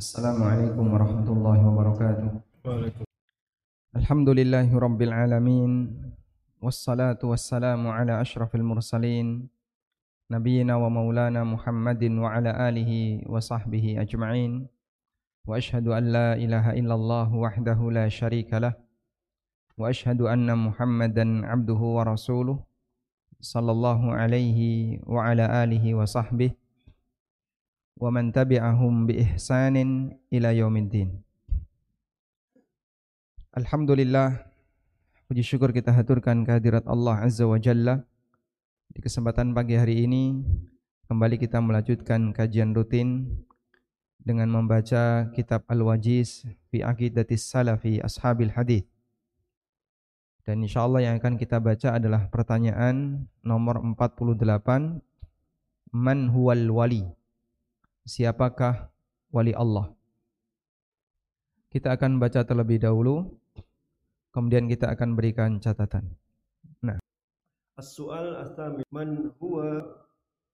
Assalamualaikum warahmatullahi wabarakatuh. Alhamdulillahi rabbil alamin. Wassalatu wassalamu ala ashrafil mursalin. Nabiyyina wa maulana Muhammadin wa ala alihi wa sahbihi ajma'in. Wa ashhadu an la ilaha illallah wahdahu la sharika lah. Wa ashhadu anna Muhammadan abduhu wa rasuluh. Sallallahu alaihi wa ala alihi wa man tabi'ahum bi ihsanin ila yaumiddin. Alhamdulillah puji syukur kita haturkan kehadirat Allah Azza wa Jalla. Di kesempatan pagi hari ini kembali kita melanjutkan kajian rutin dengan membaca kitab Al-Wajiz fi Aqidatis Salafi Ashabil Hadis. Dan insyaallah yang akan kita baca adalah pertanyaan nomor 48 Man huwal wali? Siapakah wali Allah. Kita akan baca terlebih dahulu, kemudian kita akan berikan catatan. Nah. As-su'al asami man huwa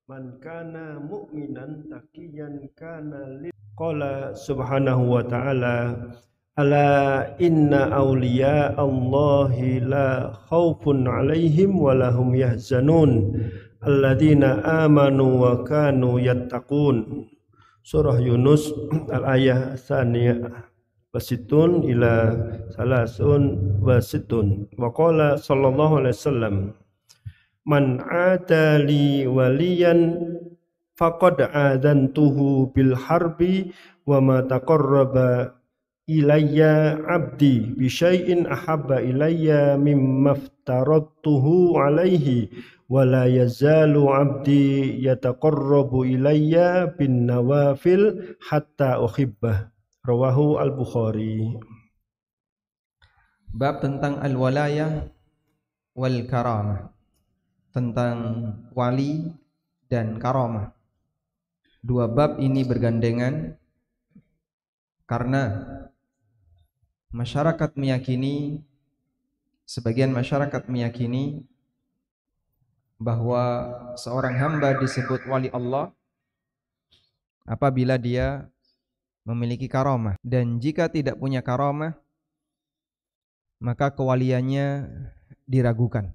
man kana mu'minan taqiyan kana li qala subhanahu wa ta'ala ala inna awliya Allahi la khawfun alaihim wa lahum yahzanun alladzina amanu wa kanu yattaqun surah Yunus al-ayah saniyah wasitun ila salasun wasitun. Wa qala sallallahu alaihi wasallam man adali waliyan faqad adantuhu bil harbi wa ma taqarraba ilayya abdi bi syai'in ahabba ilayya mimma alaihi wala yazalu abdi yataqarrabu ilayya bin nawafil hatta uhibbah rawahu al-bukhari. Bab tentang al-walayah wal karamah. Tentang wali dan karamah. Dua bab ini bergandengan karena masyarakat meyakini sebagian masyarakat meyakini bahwa seorang hamba disebut wali Allah apabila dia memiliki karamah. Dan jika tidak punya karamah maka kewaliannya diragukan.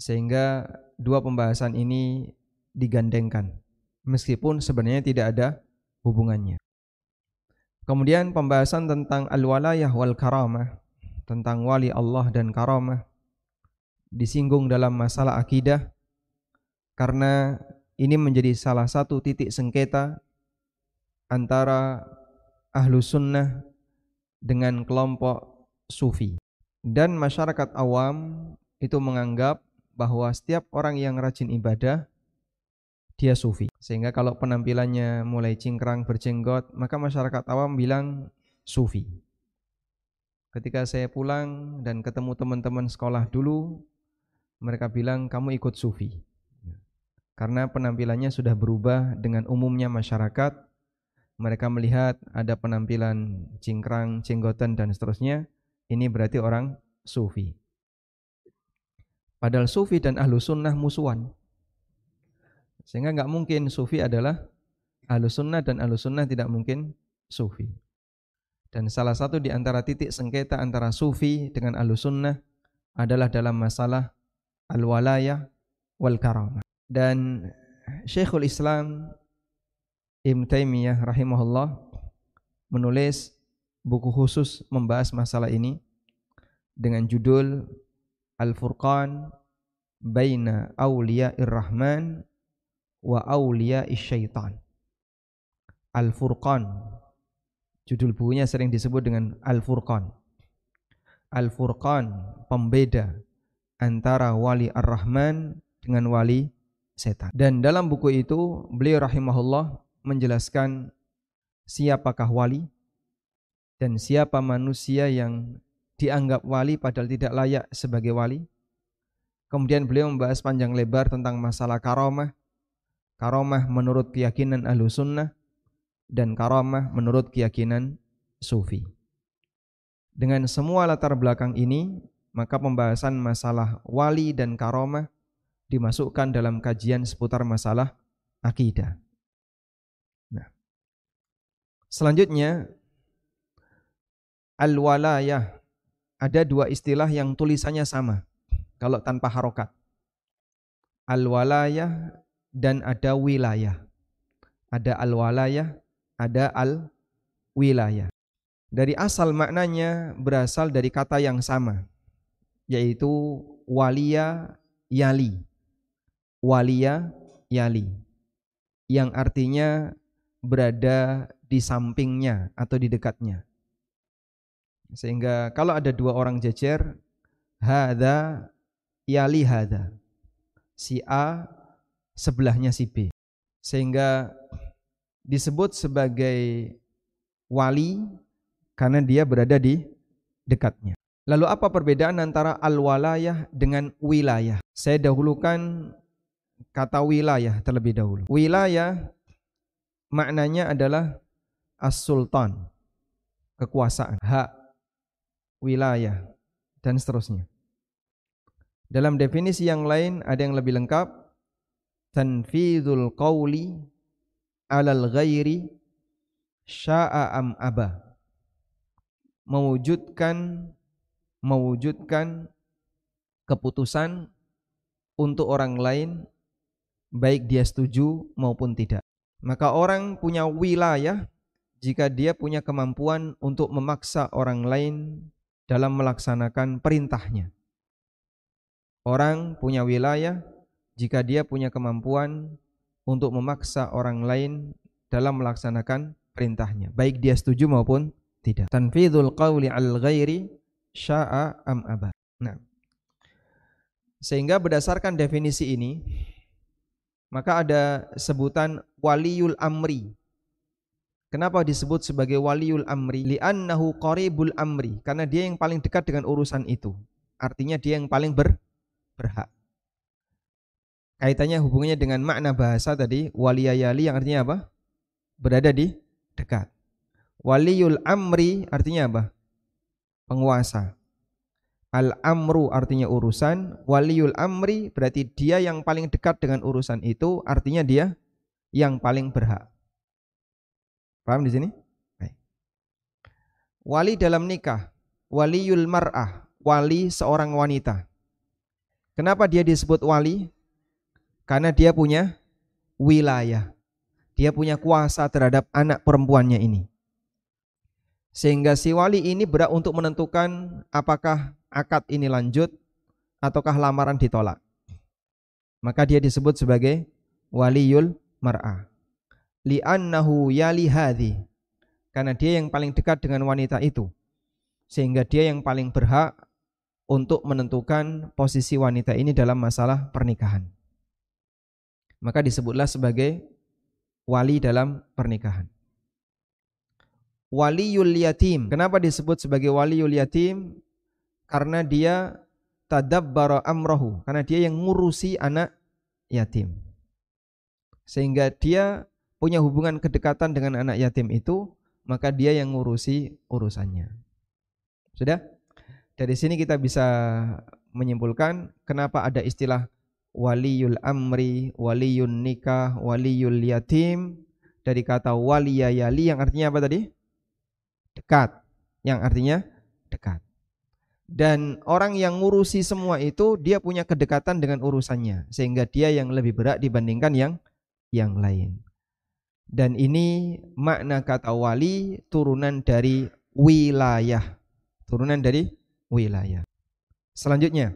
Sehingga dua pembahasan ini digandengkan meskipun sebenarnya tidak ada hubungannya. Kemudian pembahasan tentang al-walayah wal karamah tentang wali Allah dan karamah disinggung dalam masalah akidah karena ini menjadi salah satu titik sengketa antara ahlu sunnah dengan kelompok sufi. Dan masyarakat awam itu menganggap bahwa setiap orang yang rajin ibadah dia sufi. Sehingga kalau penampilannya mulai cingkrang berjenggot maka masyarakat awam bilang sufi. Ketika saya pulang dan ketemu teman-teman sekolah dulu mereka bilang kamu ikut sufi. Karena penampilannya sudah berubah dengan umumnya masyarakat. Mereka melihat ada penampilan cingkrang, cenggotan dan seterusnya. Ini berarti orang sufi. Padahal sufi dan ahlu sunnah musuhan. Sehingga nggak mungkin sufi adalah ahlu sunnah dan ahlu sunnah tidak mungkin sufi. Dan salah satu di antara titik sengketa antara sufi dengan ahlu sunnah adalah dalam masalah al-walayah wal karamah. Dan Syekhul Islam Ibn Taimiyah rahimahullah menulis buku khusus membahas masalah ini dengan judul Al-Furqan Baina Awliya'ir Rahman wa Awliya'is Syaitan. Al-Furqan. Judul bukunya sering disebut dengan Al-Furqan. Al-Furqan, pembeda antara wali ar-Rahman dengan wali setan. Dan dalam buku itu beliau rahimahullah menjelaskan siapakah wali dan siapa manusia yang dianggap wali padahal tidak layak sebagai wali. Kemudian beliau membahas panjang lebar tentang masalah karomah. Karomah menurut keyakinan ahlu sunnah dan karomah menurut keyakinan sufi. Dengan semua latar belakang ini, maka pembahasan masalah wali dan karomah dimasukkan dalam kajian seputar masalah akidah. Nah, Selanjutnya al-walayah. Ada dua istilah yang tulisannya sama kalau tanpa harokat. Al-walayah dan ada wilayah. Ada al-walayah, ada al-wilayah. Dari asal maknanya berasal dari kata yang sama, yaitu walia yali. Walia yali. Yang artinya berada di sampingnya atau di dekatnya. Sehingga kalau ada dua orang jejer, hada yali hada. Si A sebelahnya si B. Sehingga disebut sebagai wali karena dia berada di dekatnya. Lalu apa perbedaan antara al-walayah dengan wilayah? Saya dahulukan kata wilayah terlebih dahulu. Wilayah maknanya adalah as-sultan, kekuasaan, hak, wilayah, dan seterusnya. Dalam definisi yang lain ada yang lebih lengkap. Tanfidul qawli alal ghairi sya'a am aba. Mewujudkan mewujudkan keputusan untuk orang lain baik dia setuju maupun tidak. Maka orang punya wilayah jika dia punya kemampuan untuk memaksa orang lain dalam melaksanakan perintahnya. Orang punya wilayah jika dia punya kemampuan untuk memaksa orang lain dalam melaksanakan perintahnya, baik dia setuju maupun tidak. Tanfidul qawli al ghairi sya'a am aba. Nah, sehingga berdasarkan definisi ini, maka ada sebutan waliul amri Kenapa disebut sebagai waliul amri? Li'annahu qaribul amri. Karena dia yang paling dekat dengan urusan itu. Artinya dia yang paling ber, berhak. Kaitannya hubungannya dengan makna bahasa tadi. Waliyayali yang artinya apa? Berada di dekat. Waliul amri artinya apa? Penguasa. Al-amru artinya urusan. Waliul amri berarti dia yang paling dekat dengan urusan itu. Artinya dia yang paling berhak. Paham di sini? Baik. Wali dalam nikah, waliul mar'ah, wali seorang wanita. Kenapa dia disebut wali? Karena dia punya wilayah. Dia punya kuasa terhadap anak perempuannya ini. Sehingga si wali ini berat untuk menentukan apakah akad ini lanjut ataukah lamaran ditolak. Maka dia disebut sebagai waliul mar'ah. Li'annahu yali hadhi. Karena dia yang paling dekat dengan wanita itu. Sehingga dia yang paling berhak untuk menentukan posisi wanita ini dalam masalah pernikahan. Maka disebutlah sebagai wali dalam pernikahan waliyul yatim kenapa disebut sebagai waliyul yatim karena dia tadabbara amrohu karena dia yang ngurusi anak yatim sehingga dia punya hubungan kedekatan dengan anak yatim itu, maka dia yang ngurusi urusannya. Sudah? Dari sini kita bisa menyimpulkan kenapa ada istilah waliyul amri, waliyun nikah, waliyul yatim dari kata waliyayali yang artinya apa tadi? Dekat. Yang artinya dekat. Dan orang yang ngurusi semua itu dia punya kedekatan dengan urusannya sehingga dia yang lebih berat dibandingkan yang yang lain. Dan ini makna kata wali turunan dari wilayah. Turunan dari wilayah. Selanjutnya,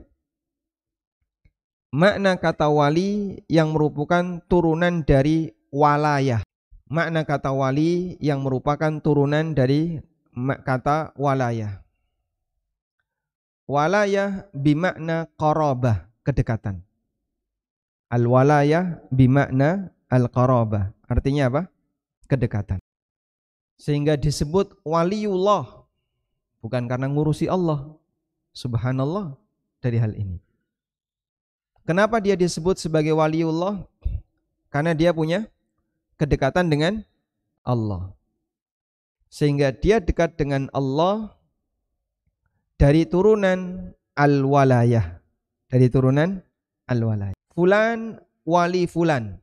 makna kata wali yang merupakan turunan dari walayah. Makna kata wali yang merupakan turunan dari kata walayah. Walayah bimakna qarabah, kedekatan. Al-walayah bimakna al-qarabah. Artinya apa? Kedekatan. Sehingga disebut waliullah. Bukan karena ngurusi Allah. Subhanallah dari hal ini. Kenapa dia disebut sebagai waliullah? Karena dia punya kedekatan dengan Allah. Sehingga dia dekat dengan Allah dari turunan al-walayah. Dari turunan al-walayah. Fulan wali fulan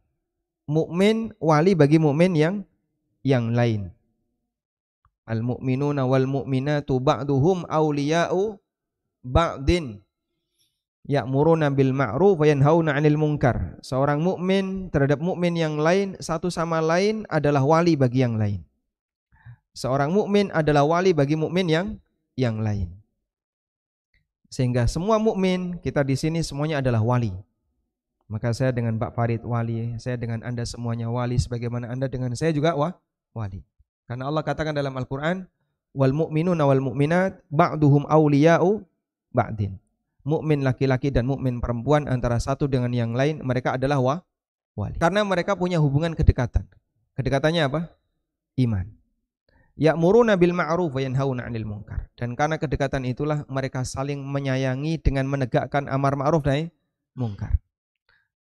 mukmin wali bagi mukmin yang yang lain. Al-mu'minuna wal mu'minatu ba'duhum awliya'u ba'din ya'muruna bil ma'ruf wa yanhauna 'anil munkar. Seorang mukmin terhadap mukmin yang lain satu sama lain adalah wali bagi yang lain. Seorang mukmin adalah wali bagi mukmin yang yang lain. Sehingga semua mukmin kita di sini semuanya adalah wali. Maka saya dengan Pak Farid wali, saya dengan Anda semuanya wali sebagaimana Anda dengan saya juga wah, wali. Karena Allah katakan dalam Al-Qur'an, wal mu'minuna wal mu'minat ba'duhum awliya'u ba'din. Mukmin laki-laki dan mukmin perempuan antara satu dengan yang lain mereka adalah wah, wali. Karena mereka punya hubungan kedekatan. Kedekatannya apa? Iman. Ya'muruna bil ma'ruf wa yanhauna 'anil munkar. Dan karena kedekatan itulah mereka saling menyayangi dengan menegakkan amar ma'ruf nahi munkar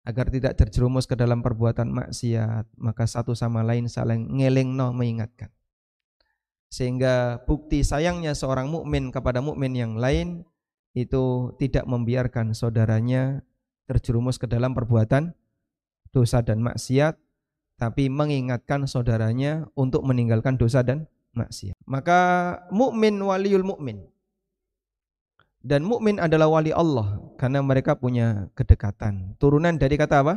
agar tidak terjerumus ke dalam perbuatan maksiat, maka satu sama lain saling ngelingno mengingatkan. Sehingga bukti sayangnya seorang mukmin kepada mukmin yang lain itu tidak membiarkan saudaranya terjerumus ke dalam perbuatan dosa dan maksiat, tapi mengingatkan saudaranya untuk meninggalkan dosa dan maksiat. Maka mukmin waliul mukmin dan mukmin adalah wali Allah karena mereka punya kedekatan. Turunan dari kata apa?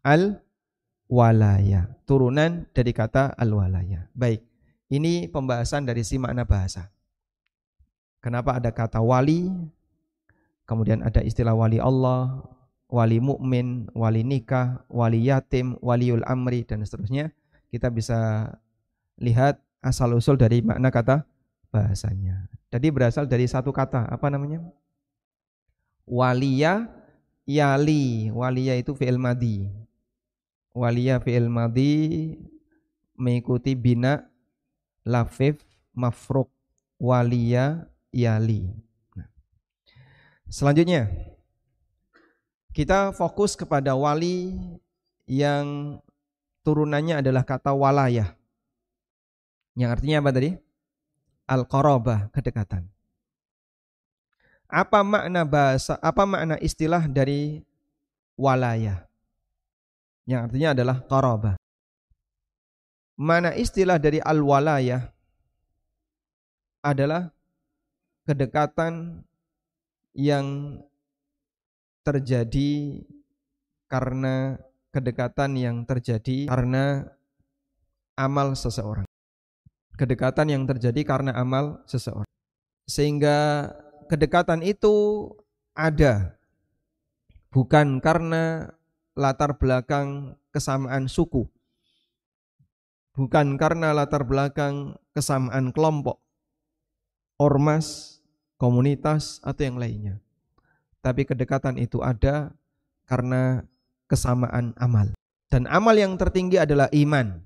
Al walaya. Turunan dari kata al walaya. Baik. Ini pembahasan dari si makna bahasa. Kenapa ada kata wali? Kemudian ada istilah wali Allah, wali mukmin, wali nikah, wali yatim, waliul amri dan seterusnya. Kita bisa lihat asal usul dari makna kata bahasanya. Jadi berasal dari satu kata, apa namanya? Waliya yali. Waliya itu fi'il madi. Waliya fi'il madi mengikuti bina lafif mafruk waliya yali. Nah. Selanjutnya kita fokus kepada wali yang turunannya adalah kata walayah. Yang artinya apa tadi? al-qarabah, kedekatan. Apa makna bahasa, apa makna istilah dari walaya? Yang artinya adalah qarabah. Mana istilah dari al-walayah adalah kedekatan yang terjadi karena kedekatan yang terjadi karena amal seseorang kedekatan yang terjadi karena amal seseorang. Sehingga kedekatan itu ada bukan karena latar belakang kesamaan suku. Bukan karena latar belakang kesamaan kelompok, ormas, komunitas atau yang lainnya. Tapi kedekatan itu ada karena kesamaan amal. Dan amal yang tertinggi adalah iman.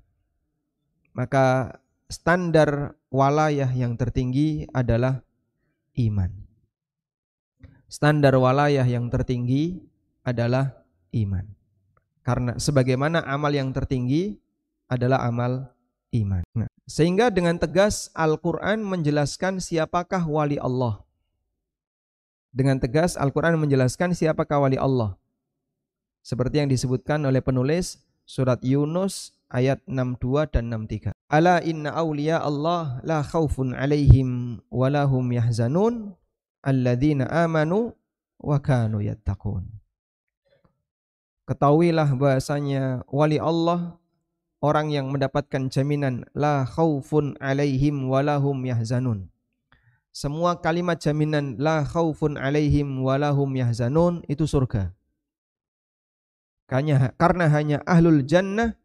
Maka standar walayah yang tertinggi adalah iman. Standar walayah yang tertinggi adalah iman. Karena sebagaimana amal yang tertinggi adalah amal iman. Nah, sehingga dengan tegas Al-Quran menjelaskan siapakah wali Allah. Dengan tegas Al-Quran menjelaskan siapakah wali Allah. Seperti yang disebutkan oleh penulis surat Yunus ayat 62 dan 63. Ala inna awliya Allah la khawfun alaihim wa lahum yahzanun alladzina amanu wa kanu yattaqun. Ketahuilah bahasanya wali Allah orang yang mendapatkan jaminan la khawfun alaihim wa lahum yahzanun. Semua kalimat jaminan la khawfun alaihim wa lahum yahzanun itu surga. Karena, karena hanya ahlul jannah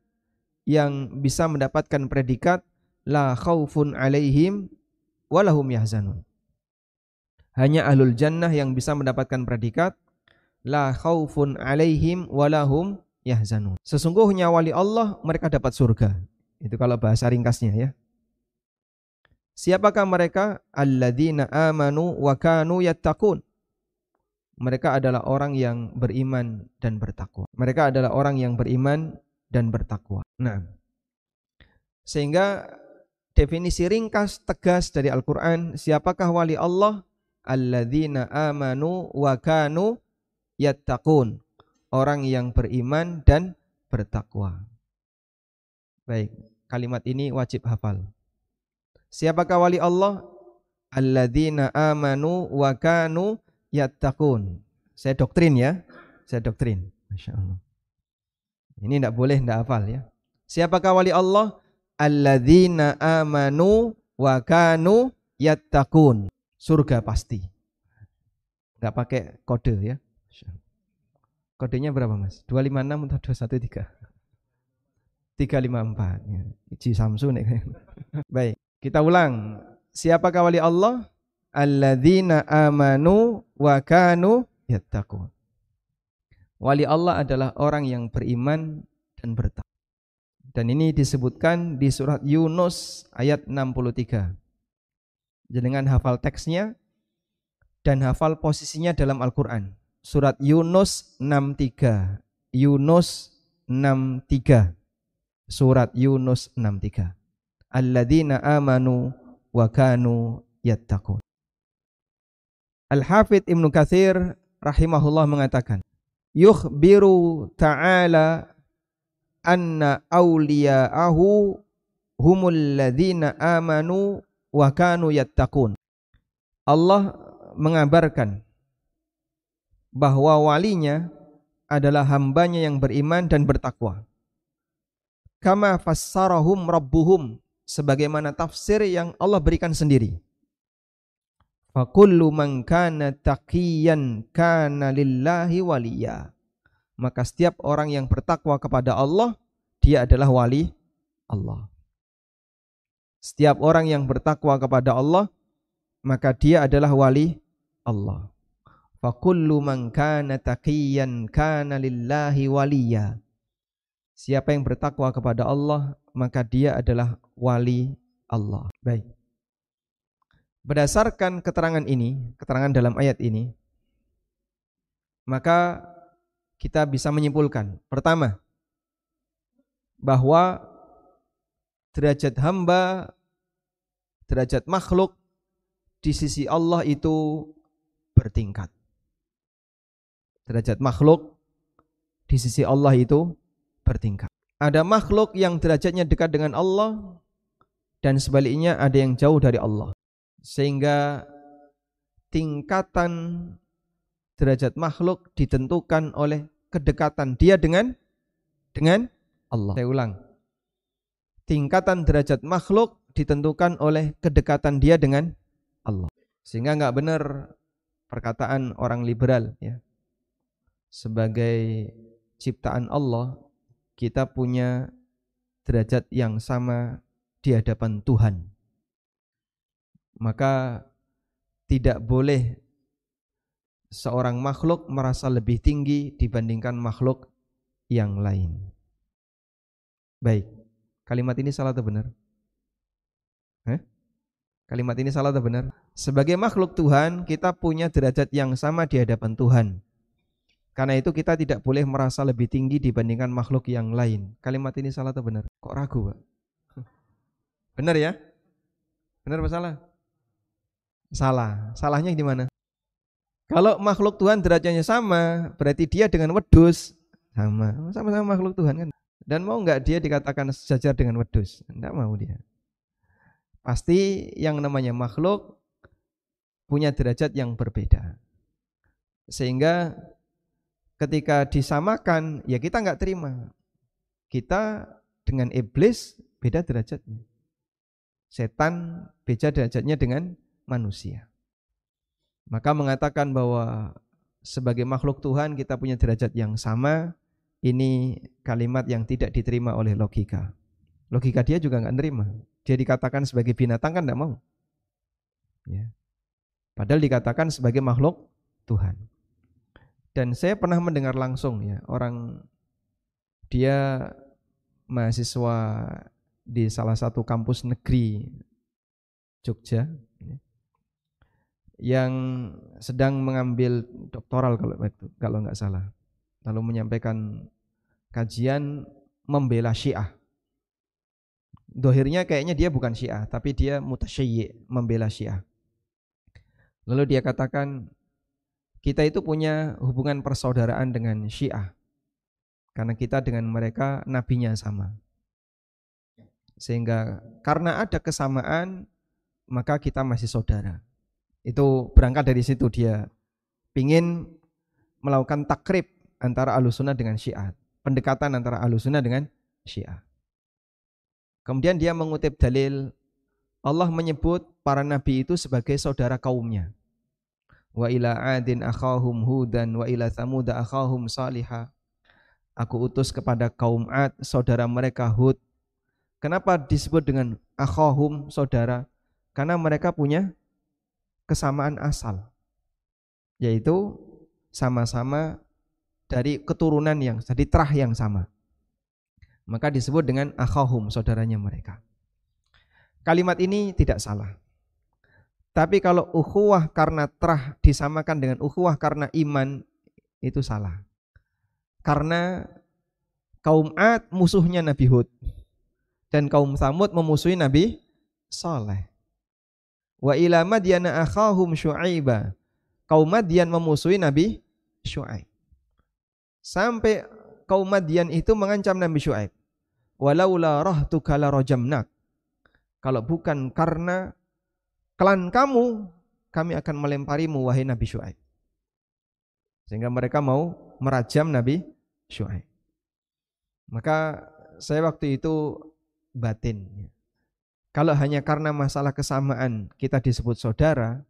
yang bisa mendapatkan predikat la khaufun alaihim walahum yahzanun. Hanya ahlul jannah yang bisa mendapatkan predikat la khaufun alaihim walahum yahzanun. Sesungguhnya wali Allah mereka dapat surga. Itu kalau bahasa ringkasnya ya. Siapakah mereka? Alladzina amanu wa kanu yattaqun. Mereka adalah orang yang beriman dan bertakwa. Mereka adalah orang yang beriman dan bertakwa. Nah, sehingga definisi ringkas tegas dari Al-Quran, siapakah wali Allah? Alladzina amanu wa kanu yattaqun. Orang yang beriman dan bertakwa. Baik, kalimat ini wajib hafal. Siapakah wali Allah? Alladzina amanu wa kanu yattaqun. Saya doktrin ya. Saya doktrin. Masya Allah. Ini tidak boleh tidak hafal ya. Siapakah wali Allah? Alladzina amanu wa kanu yattaqun. Surga pasti. Enggak pakai kode ya. Kodenya berapa Mas? 256 atau 213? 354. Ya. Iji Samsu nih. Baik, kita ulang. Siapakah wali Allah? Alladzina amanu wa kanu yattaqun. Wali Allah adalah orang yang beriman dan bertakwa. Dan ini disebutkan di surat Yunus ayat 63. Dengan hafal teksnya dan hafal posisinya dalam Al-Quran. Surat Yunus 63. Yunus 63. Surat Yunus 63. Alladzina amanu wa kanu yattaqun. Al-Hafidh Ibnu Katsir rahimahullah mengatakan, yukhbiru ta'ala anna awliya'ahu humul ladzina amanu wa kanu yattaqun. Allah mengabarkan bahwa walinya adalah hambanya yang beriman dan bertakwa. Kama fassarahum rabbuhum sebagaimana tafsir yang Allah berikan sendiri. Fakullu man kana taqiyan kana lillahi waliya maka setiap orang yang bertakwa kepada Allah, dia adalah wali Allah. Setiap orang yang bertakwa kepada Allah, maka dia adalah wali Allah. Fakullu man kana taqiyan kana lillahi waliya. Siapa yang bertakwa kepada Allah, maka dia adalah wali Allah. Baik. Berdasarkan keterangan ini, keterangan dalam ayat ini, maka kita bisa menyimpulkan. Pertama, bahwa derajat hamba, derajat makhluk di sisi Allah itu bertingkat. Derajat makhluk di sisi Allah itu bertingkat. Ada makhluk yang derajatnya dekat dengan Allah dan sebaliknya ada yang jauh dari Allah. Sehingga tingkatan derajat makhluk ditentukan oleh kedekatan dia dengan dengan Allah. Saya ulang. Tingkatan derajat makhluk ditentukan oleh kedekatan dia dengan Allah. Sehingga nggak benar perkataan orang liberal ya. Sebagai ciptaan Allah, kita punya derajat yang sama di hadapan Tuhan. Maka tidak boleh seorang makhluk merasa lebih tinggi dibandingkan makhluk yang lain. Baik, kalimat ini salah atau benar? Kalimat ini salah atau benar? Sebagai makhluk Tuhan, kita punya derajat yang sama di hadapan Tuhan. Karena itu kita tidak boleh merasa lebih tinggi dibandingkan makhluk yang lain. Kalimat ini salah atau benar? Kok ragu, Pak? Benar ya? Benar apa salah? Salah. Salahnya di mana? Kalau makhluk Tuhan derajatnya sama, berarti dia dengan wedus sama, sama-sama makhluk Tuhan kan. Dan mau nggak dia dikatakan sejajar dengan wedus? Enggak mau dia. Pasti yang namanya makhluk punya derajat yang berbeda. Sehingga ketika disamakan, ya kita nggak terima. Kita dengan iblis beda derajatnya. Setan beda derajatnya dengan manusia. Maka mengatakan bahwa sebagai makhluk Tuhan kita punya derajat yang sama, ini kalimat yang tidak diterima oleh logika. Logika dia juga nggak nerima. Dia dikatakan sebagai binatang kan nggak mau. Ya. Padahal dikatakan sebagai makhluk Tuhan. Dan saya pernah mendengar langsung ya orang dia mahasiswa di salah satu kampus negeri Jogja. Ya yang sedang mengambil doktoral kalau kalau nggak salah lalu menyampaikan kajian membela Syiah. Dohirnya kayaknya dia bukan Syiah, tapi dia mutasyayyi, membela Syiah. Lalu dia katakan, kita itu punya hubungan persaudaraan dengan Syiah. Karena kita dengan mereka nabinya sama. Sehingga karena ada kesamaan, maka kita masih saudara. Itu berangkat dari situ dia pingin melakukan takrib antara alusuna dengan syiah. Pendekatan antara alusuna dengan syiah. Kemudian dia mengutip dalil Allah menyebut para nabi itu sebagai saudara kaumnya. Wa ila adin akhahum hudan wa ila thamud akhahum salihah. Aku utus kepada kaum Ad saudara mereka Hud. Kenapa disebut dengan akhahum saudara? Karena mereka punya kesamaan asal. Yaitu sama-sama dari keturunan yang dari terah yang sama. Maka disebut dengan akhahum saudaranya mereka. Kalimat ini tidak salah. Tapi kalau ukhuwah karena terah disamakan dengan ukhuwah karena iman itu salah. Karena kaum Ad musuhnya Nabi Hud dan kaum Samud memusuhi Nabi Saleh. Wa ila Madyana akhahum Syu'aiba. Kaum Madyan memusuhi Nabi Syu'aib. Sampai kaum Madyan itu mengancam Nabi Syu'aib. Walaula rahtuka la rajamnak. Kalau bukan karena klan kamu, kami akan melemparimu wahai Nabi Syu'aib. Sehingga mereka mau merajam Nabi Syuaib. Maka saya waktu itu batin. Kalau hanya karena masalah kesamaan kita disebut saudara,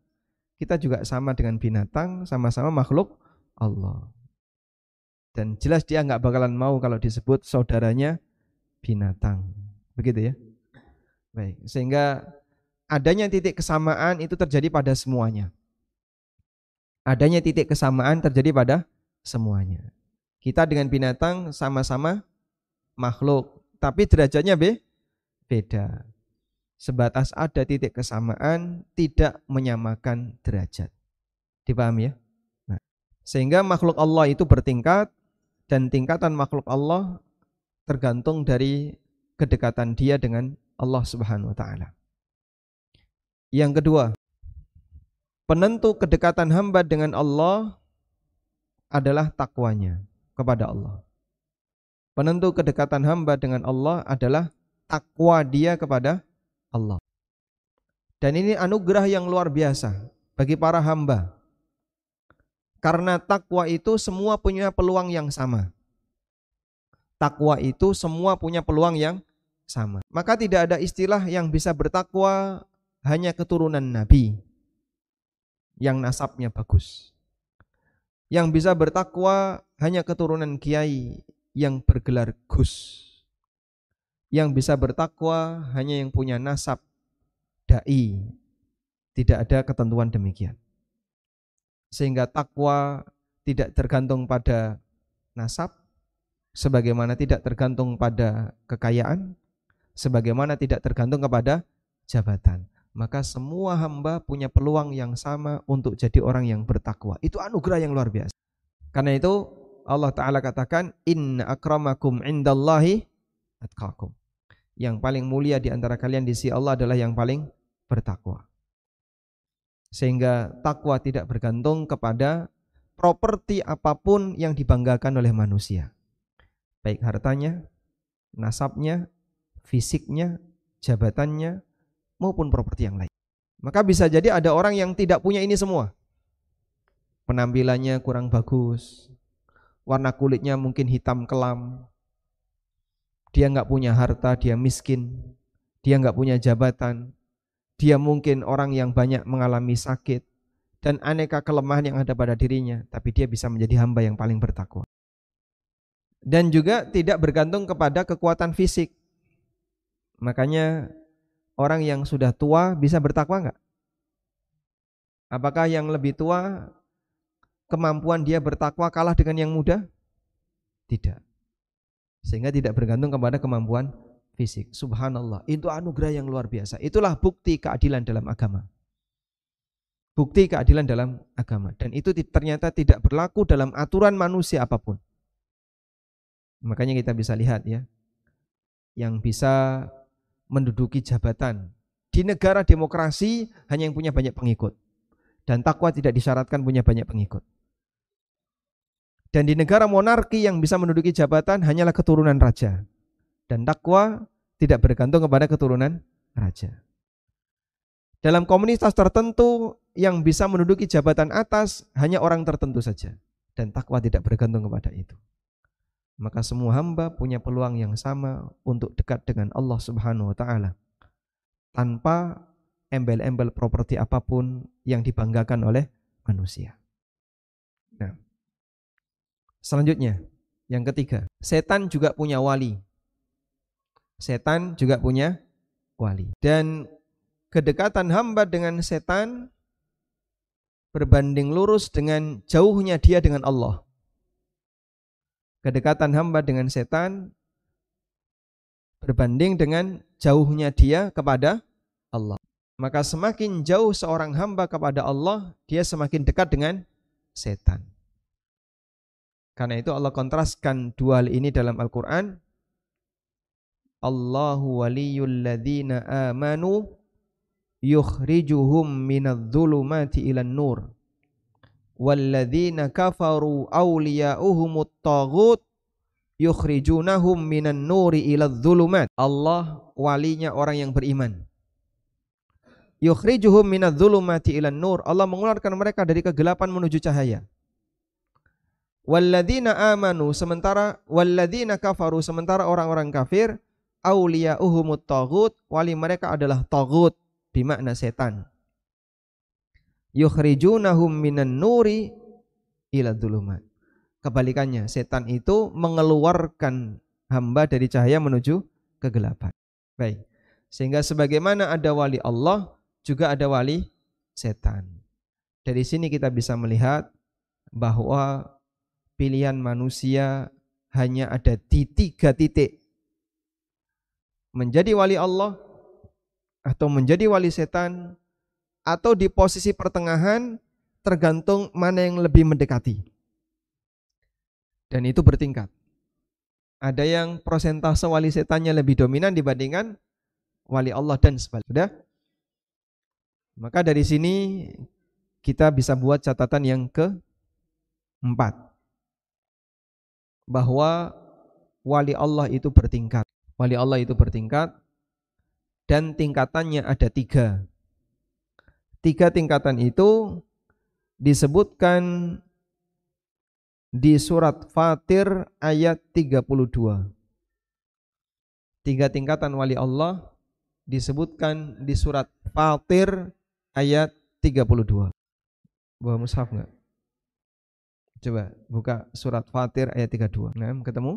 kita juga sama dengan binatang, sama-sama makhluk Allah. Dan jelas dia nggak bakalan mau kalau disebut saudaranya binatang. Begitu ya. Baik, sehingga adanya titik kesamaan itu terjadi pada semuanya. Adanya titik kesamaan terjadi pada semuanya. Kita dengan binatang sama-sama makhluk, tapi derajatnya be beda. Sebatas ada titik kesamaan, tidak menyamakan derajat. Dipahami ya? Nah, sehingga makhluk Allah itu bertingkat dan tingkatan makhluk Allah tergantung dari kedekatan dia dengan Allah Subhanahu wa taala. Yang kedua, penentu kedekatan hamba dengan Allah adalah takwanya kepada Allah. Penentu kedekatan hamba dengan Allah adalah takwa dia kepada Allah. Dan ini anugerah yang luar biasa bagi para hamba. Karena takwa itu semua punya peluang yang sama. Takwa itu semua punya peluang yang sama. Maka tidak ada istilah yang bisa bertakwa hanya keturunan Nabi yang nasabnya bagus. Yang bisa bertakwa hanya keturunan kiai yang bergelar Gus. Yang bisa bertakwa hanya yang punya nasab dai. Tidak ada ketentuan demikian. Sehingga takwa tidak tergantung pada nasab, sebagaimana tidak tergantung pada kekayaan, sebagaimana tidak tergantung kepada jabatan. Maka semua hamba punya peluang yang sama untuk jadi orang yang bertakwa. Itu anugerah yang luar biasa. Karena itu Allah Ta'ala katakan, Inna akramakum indallahi atqakum. Yang paling mulia di antara kalian di sisi Allah adalah yang paling bertakwa. Sehingga takwa tidak bergantung kepada properti apa pun yang dibanggakan oleh manusia. Baik hartanya, nasabnya, fisiknya, jabatannya, maupun properti yang lain. Maka bisa jadi ada orang yang tidak punya ini semua penampilannya kurang bagus, warna kulitnya mungkin hitam kelam, dia nggak punya harta, dia miskin, dia nggak punya jabatan, dia mungkin orang yang banyak mengalami sakit, dan aneka kelemahan yang ada pada dirinya, tapi dia bisa menjadi hamba yang paling bertakwa. Dan juga tidak bergantung kepada kekuatan fisik. Makanya orang yang sudah tua bisa bertakwa enggak? Apakah yang lebih tua kemampuan dia bertakwa kalah dengan yang muda? Tidak. Sehingga tidak bergantung kepada kemampuan fisik. Subhanallah, itu anugerah yang luar biasa. Itulah bukti keadilan dalam agama. Bukti keadilan dalam agama. Dan itu ternyata tidak berlaku dalam aturan manusia apa pun. Makanya kita bisa lihat ya, yang bisa menduduki jabatan di negara demokrasi hanya yang punya banyak pengikut. Dan takwa tidak disyaratkan punya banyak pengikut. Dan di negara monarki yang bisa menduduki jabatan hanyalah keturunan raja. Dan takwa tidak bergantung kepada keturunan raja. Dalam komunitas tertentu yang bisa menduduki jabatan atas hanya orang tertentu saja dan takwa tidak bergantung kepada itu. Maka semua hamba punya peluang yang sama untuk dekat dengan Allah Subhanahu wa taala tanpa embel-embel properti apa pun yang dibanggakan oleh manusia. Selanjutnya yang ketiga, setan juga punya wali. Setan juga punya wali. Dan kedekatan hamba dengan setan berbanding lurus dengan jauhnya dia dengan Allah. Kedekatan hamba dengan setan berbanding dengan jauhnya dia kepada Allah. Maka semakin jauh seorang hamba kepada Allah, dia semakin dekat dengan setan. Karena itu Allah kontraskan dua hal ini dalam Al-Quran. Allahu waliyul ladhina amanu yukhrijuhum minadh dhulumati ilan nur walladzina kafaru awliya'uhumut taghut yukhrijunahum minan nuri ila dhulumat. Allah walinya orang yang beriman. Yukhrijuhum minadh dhulumati ilan nur Allah mengeluarkan mereka dari kegelapan menuju cahaya walladzina amanu sementara walladzina kafaru sementara orang-orang kafir awliya'uhumut taghut wali mereka adalah taghut bimakna setan. Yukhrijunahum minan nuri ila dhulumat. Kebalikannya, setan itu mengeluarkan hamba dari cahaya menuju kegelapan. Baik. Sehingga sebagaimana ada wali Allah, juga ada wali setan. Dari sini kita bisa melihat bahwa pilihan manusia hanya ada di tiga titik. Menjadi wali Allah atau menjadi wali setan atau di posisi pertengahan tergantung mana yang lebih mendekati. Dan itu bertingkat. Ada yang prosentase wali setannya lebih dominan dibandingkan wali Allah dan sebaliknya. Maka dari sini kita bisa buat catatan yang keempat. Bahwa wali Allah itu bertingkat. Wali Allah itu bertingkat dan tingkatannya ada tiga. Tiga tingkatan itu disebutkan di surat Fatir ayat 32. Tiga tingkatan wali Allah disebutkan di surat Fatir ayat 32. Bawa mushaf enggak? Coba buka surat Fatir ayat 32. Nah, ketemu?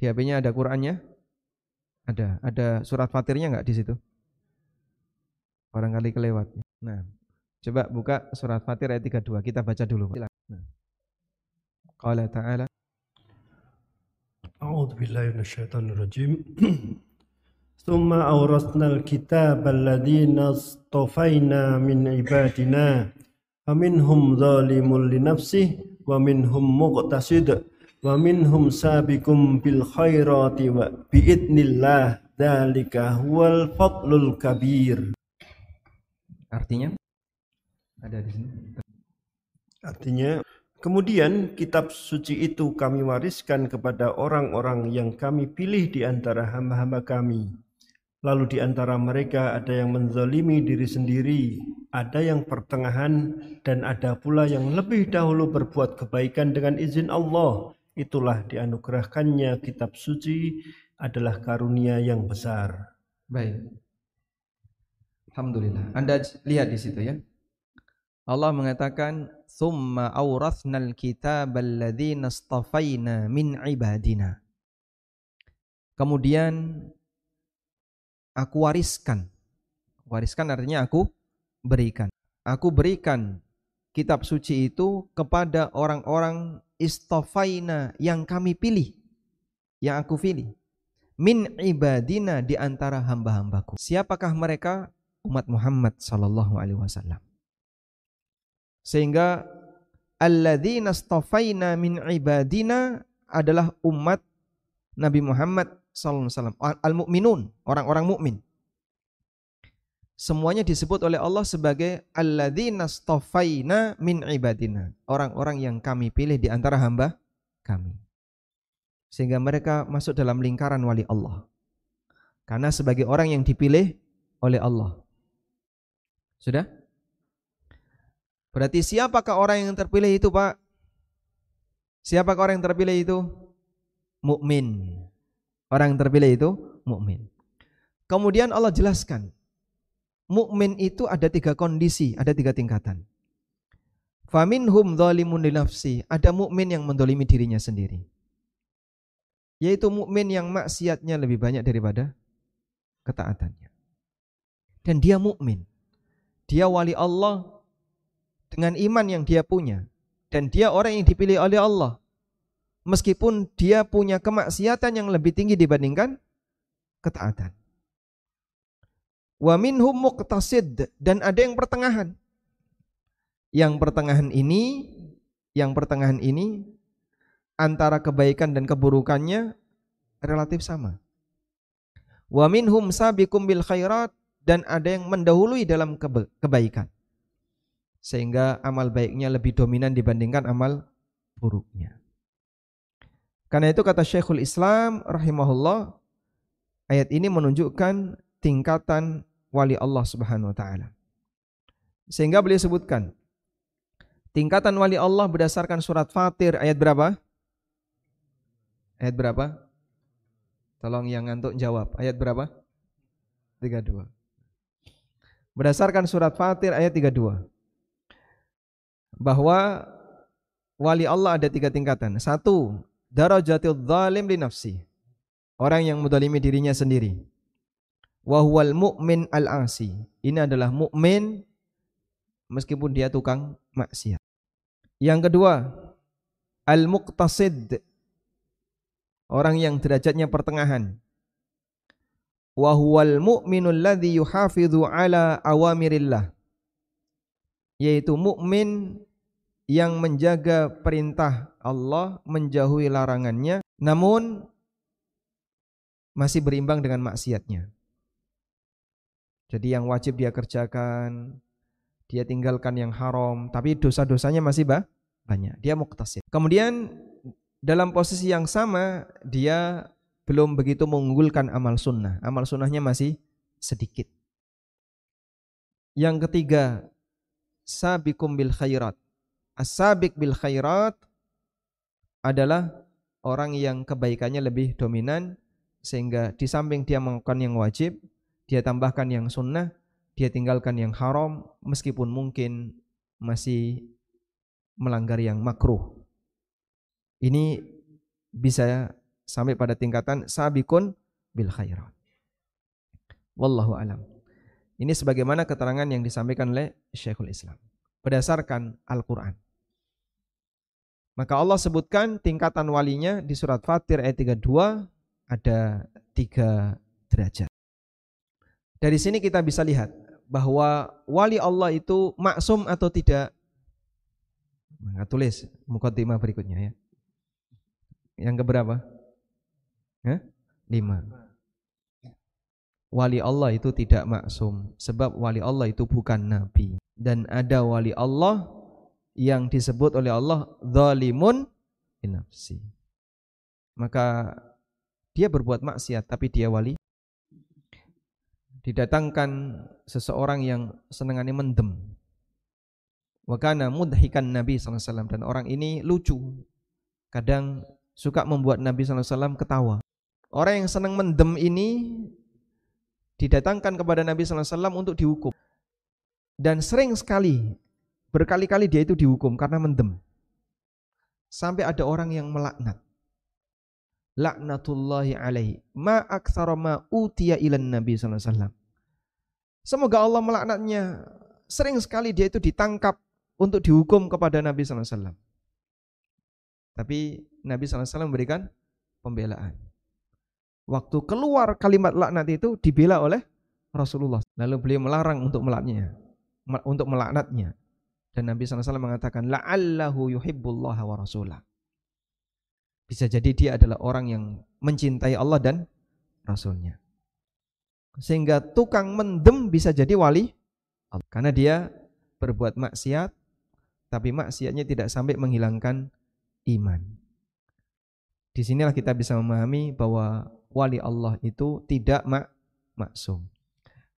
Di HP-nya ada Qurannya? Ada, ada surat fatirnya nggak di situ? Barangkali kelewat. Nah, coba buka surat fatir ayat 32. Kita baca dulu. Nah. Qala ta'ala A'udzu billahi minasyaitonir rajim. Tsumma awrasnal kitaba alladziina astafaina min ibadina faminhum zalimun li nafsihi wa minhum muqtasid wa minhum sabiqum bil khairati wa biidnillah dalika huwal fadlul kabir artinya? Ada di sini. Artinya kemudian kitab suci itu kami wariskan kepada orang-orang yang kami pilih di antara hamba-hamba kami lalu di antara mereka ada yang menzalimi diri sendiri ada yang pertengahan dan ada pula yang lebih dahulu berbuat kebaikan dengan izin Allah itulah dianugerahkannya kitab suci adalah karunia yang besar. Baik. Alhamdulillah. Anda lihat di situ ya. Allah mengatakan summa awrathnal kitab alladhina astafaina min ibadina. Kemudian aku wariskan. Wariskan artinya aku berikan. Aku berikan kitab suci itu kepada orang-orang istofaina yang kami pilih, yang aku pilih. Min ibadina di antara hamba-hambaku. Siapakah mereka? Umat Muhammad sallallahu alaihi wasallam. Sehingga alladzina istofaina min ibadina adalah umat Nabi Muhammad wasallam. Al-mu'minun, orang-orang mukmin semuanya disebut oleh Allah sebagai alladzina stofaina min ibadina. Orang-orang yang kami pilih di antara hamba kami. Sehingga mereka masuk dalam lingkaran wali Allah. Karena sebagai orang yang dipilih oleh Allah. Sudah? Berarti siapakah orang yang terpilih itu, Pak? Siapakah orang yang terpilih itu? Mukmin. Orang yang terpilih itu mukmin. Kemudian Allah jelaskan, mukmin itu ada tiga kondisi, ada tiga tingkatan. Faminhum dzalimun li nafsi, ada mukmin yang mendolimi dirinya sendiri. Yaitu mukmin yang maksiatnya lebih banyak daripada ketaatannya. Dan dia mukmin. Dia wali Allah dengan iman yang dia punya dan dia orang yang dipilih oleh Allah. Meskipun dia punya kemaksiatan yang lebih tinggi dibandingkan ketaatan. Wa minhum muqtasid dan ada yang pertengahan. Yang pertengahan ini, yang pertengahan ini antara kebaikan dan keburukannya relatif sama. Wa minhum sabiqum bil khairat dan ada yang mendahului dalam kebaikan. Sehingga amal baiknya lebih dominan dibandingkan amal buruknya. Karena itu kata Syekhul Islam rahimahullah ayat ini menunjukkan tingkatan wali Allah Subhanahu wa taala. Sehingga beliau sebutkan tingkatan wali Allah berdasarkan surat Fatir ayat berapa? Ayat berapa? Tolong yang ngantuk jawab. Ayat berapa? 32. Berdasarkan surat Fatir ayat 32. Bahwa wali Allah ada tiga tingkatan. Satu, darajatil zalim li nafsi. Orang yang mudalimi dirinya sendiri. Wahwal mu'min al-asi. Ini adalah mukmin meskipun dia tukang maksiat. Yang kedua, al-muqtasid orang yang derajatnya pertengahan. Wa huwal mu'minul ladzi yuhafidhu ala awamirillah. Yaitu mukmin yang menjaga perintah Allah, menjauhi larangannya, namun masih berimbang dengan maksiatnya. Jadi yang wajib dia kerjakan, dia tinggalkan yang haram, tapi dosa-dosanya masih bah, banyak. Dia muktasid. Kemudian dalam posisi yang sama dia belum begitu mengunggulkan amal sunnah. Amal sunnahnya masih sedikit. Yang ketiga, sabikum bil khairat. As-sabiq bil khairat adalah orang yang kebaikannya lebih dominan sehingga di samping dia melakukan yang wajib, dia tambahkan yang sunnah, dia tinggalkan yang haram meskipun mungkin masih melanggar yang makruh. Ini bisa sampai pada tingkatan sabikun bil khairat. Wallahu alam. Ini sebagaimana keterangan yang disampaikan oleh Syekhul Islam berdasarkan Al-Qur'an. Maka Allah sebutkan tingkatan walinya di surat Fatir ayat 32 ada tiga derajat. Dari sini kita bisa lihat bahwa wali Allah itu maksum atau tidak. Nah, tulis mukaddimah berikutnya ya. Yang keberapa? Ya? Lima. Wali Allah itu tidak maksum sebab wali Allah itu bukan nabi dan ada wali Allah yang disebut oleh Allah zalimun nafsi. Maka dia berbuat maksiat tapi dia wali. Didatangkan seseorang yang senangannya mendem. Wakana mudhikan Nabi SAW dan orang ini lucu. Kadang suka membuat Nabi SAW ketawa. Orang yang senang mendem ini didatangkan kepada Nabi SAW untuk dihukum. Dan sering sekali, berkali-kali dia itu dihukum karena mendem. Sampai ada orang yang melaknat. Laknatullahi alaihi. Ma aktsara ma utiya ilan Nabi SAW. Semoga Allah melaknatnya. Sering sekali dia itu ditangkap untuk dihukum kepada Nabi SAW. Tapi Nabi SAW memberikan pembelaan. Waktu keluar kalimat laknat itu dibela oleh Rasulullah. Lalu beliau melarang untuk melaknatnya. Untuk melaknatnya. Dan Nabi SAW mengatakan, La'allahu yuhibbullah wa rasulah. Bisa jadi dia adalah orang yang mencintai Allah dan Rasulnya. Sehingga tukang mendem bisa jadi wali Karena dia berbuat maksiat, tapi maksiatnya tidak sampai menghilangkan iman. Di sinilah kita bisa memahami bahwa wali Allah itu tidak mak maksum.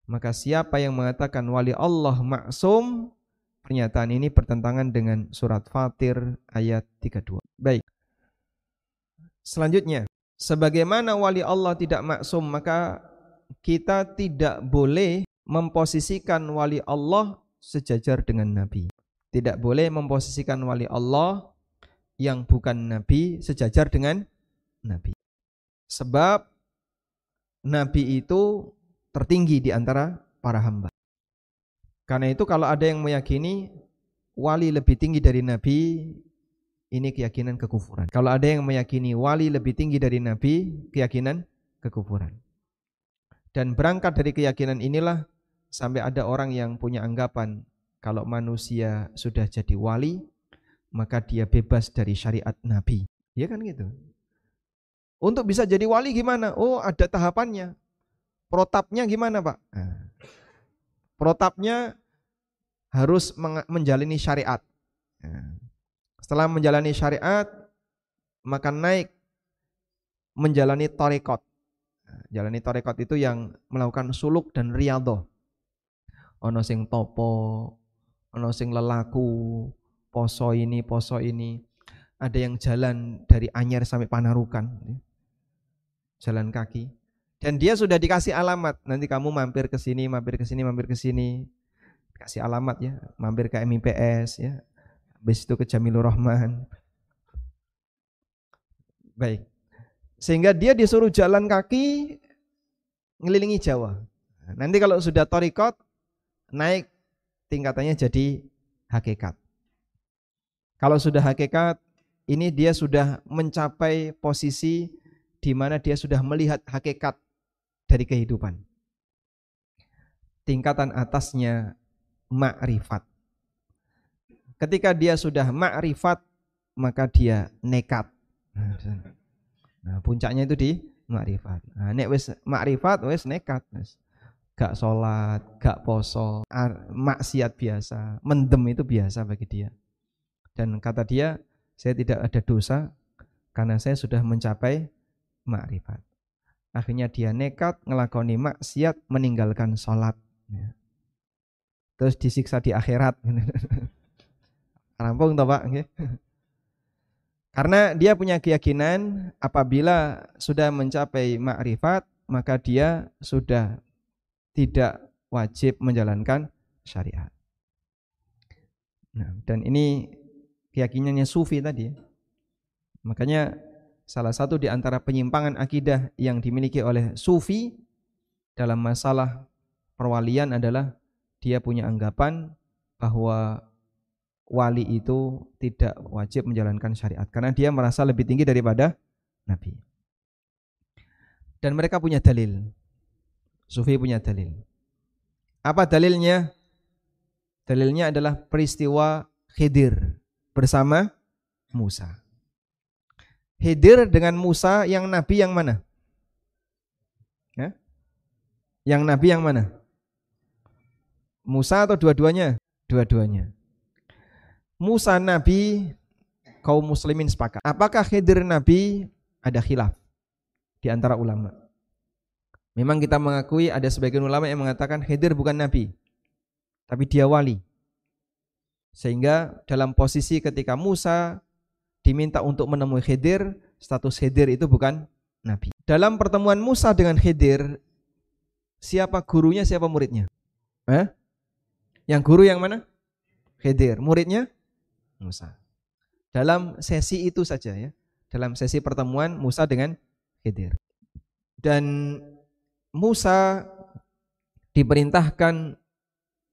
Maka siapa yang mengatakan wali Allah maksum, pernyataan ini bertentangan dengan surat Fatir ayat 32. Baik. Selanjutnya, sebagaimana wali Allah tidak maksum, maka kita tidak boleh memposisikan wali Allah sejajar dengan nabi. Tidak boleh memposisikan wali Allah yang bukan nabi sejajar dengan nabi. Sebab nabi itu tertinggi di antara para hamba. Karena itu kalau ada yang meyakini wali lebih tinggi dari nabi, ini keyakinan kekufuran. Kalau ada yang meyakini wali lebih tinggi dari nabi, keyakinan kekufuran. Dan berangkat dari keyakinan inilah sampai ada orang yang punya anggapan kalau manusia sudah jadi wali, maka dia bebas dari syariat nabi. Ya kan gitu. Untuk bisa jadi wali gimana? Oh, ada tahapannya. Protapnya gimana Pak? Nah, protapnya harus menjalani syariat. Nah, setelah menjalani syariat, maka naik menjalani torekot. Nah, jalani torekot itu yang melakukan suluk dan riado. Ono sing topo, ono sing lelaku, poso ini, poso ini. Ada yang jalan dari Anyer sampai Panarukan. Jalan kaki dan dia sudah dikasih alamat. Nanti kamu mampir ke sini, mampir ke sini, mampir ke sini. Kasih alamat ya, mampir ke MIPS ya. Habis itu ke Jamilur Rahman. Baik. Sehingga dia disuruh jalan kaki ngelilingi Jawa. Nanti kalau sudah torikot, naik tingkatannya jadi hakikat. Kalau sudah hakikat, ini dia sudah mencapai posisi di mana dia sudah melihat hakikat dari kehidupan. Tingkatan atasnya makrifat. Ketika dia sudah makrifat, maka dia nekat. Nah, puncaknya itu di makrifat. Nah, nek wis makrifat wis nekat, wis. Gak sholat, gak poso, maksiat biasa, mendem itu biasa bagi dia. Dan kata dia, saya tidak ada dosa karena saya sudah mencapai makrifat. Akhirnya dia nekat ngelakoni maksiat meninggalkan sholat. Ya. Terus disiksa di akhirat. Rampung toh Pak. Karena dia punya keyakinan apabila sudah mencapai makrifat maka dia sudah tidak wajib menjalankan syariat. Nah, dan ini keyakinannya sufi tadi. Makanya salah satu di antara penyimpangan akidah yang dimiliki oleh sufi dalam masalah perwalian adalah dia punya anggapan bahwa wali itu tidak wajib menjalankan syariat karena dia merasa lebih tinggi daripada nabi. Dan mereka punya dalil. Sufi punya dalil. Apa dalilnya? Dalilnya adalah peristiwa Khidir bersama Musa. Hidir dengan Musa yang nabi yang mana? Ya? Yang nabi yang mana? Musa atau dua-duanya? Dua-duanya. Musa nabi, kaum muslimin sepakat. Apakah Khidir nabi? Ada khilaf di antara ulama. Memang kita mengakui ada sebagian ulama yang mengatakan Khidir bukan nabi, tapi dia wali. Sehingga dalam posisi ketika Musa diminta untuk menemui Khidir, status Khidir itu bukan nabi. Dalam pertemuan Musa dengan Khidir, siapa gurunya, siapa muridnya? Eh? Yang guru yang mana? Khidir. Muridnya? Musa. Dalam sesi itu saja ya. Dalam sesi pertemuan Musa dengan Khidir. Dan Musa diperintahkan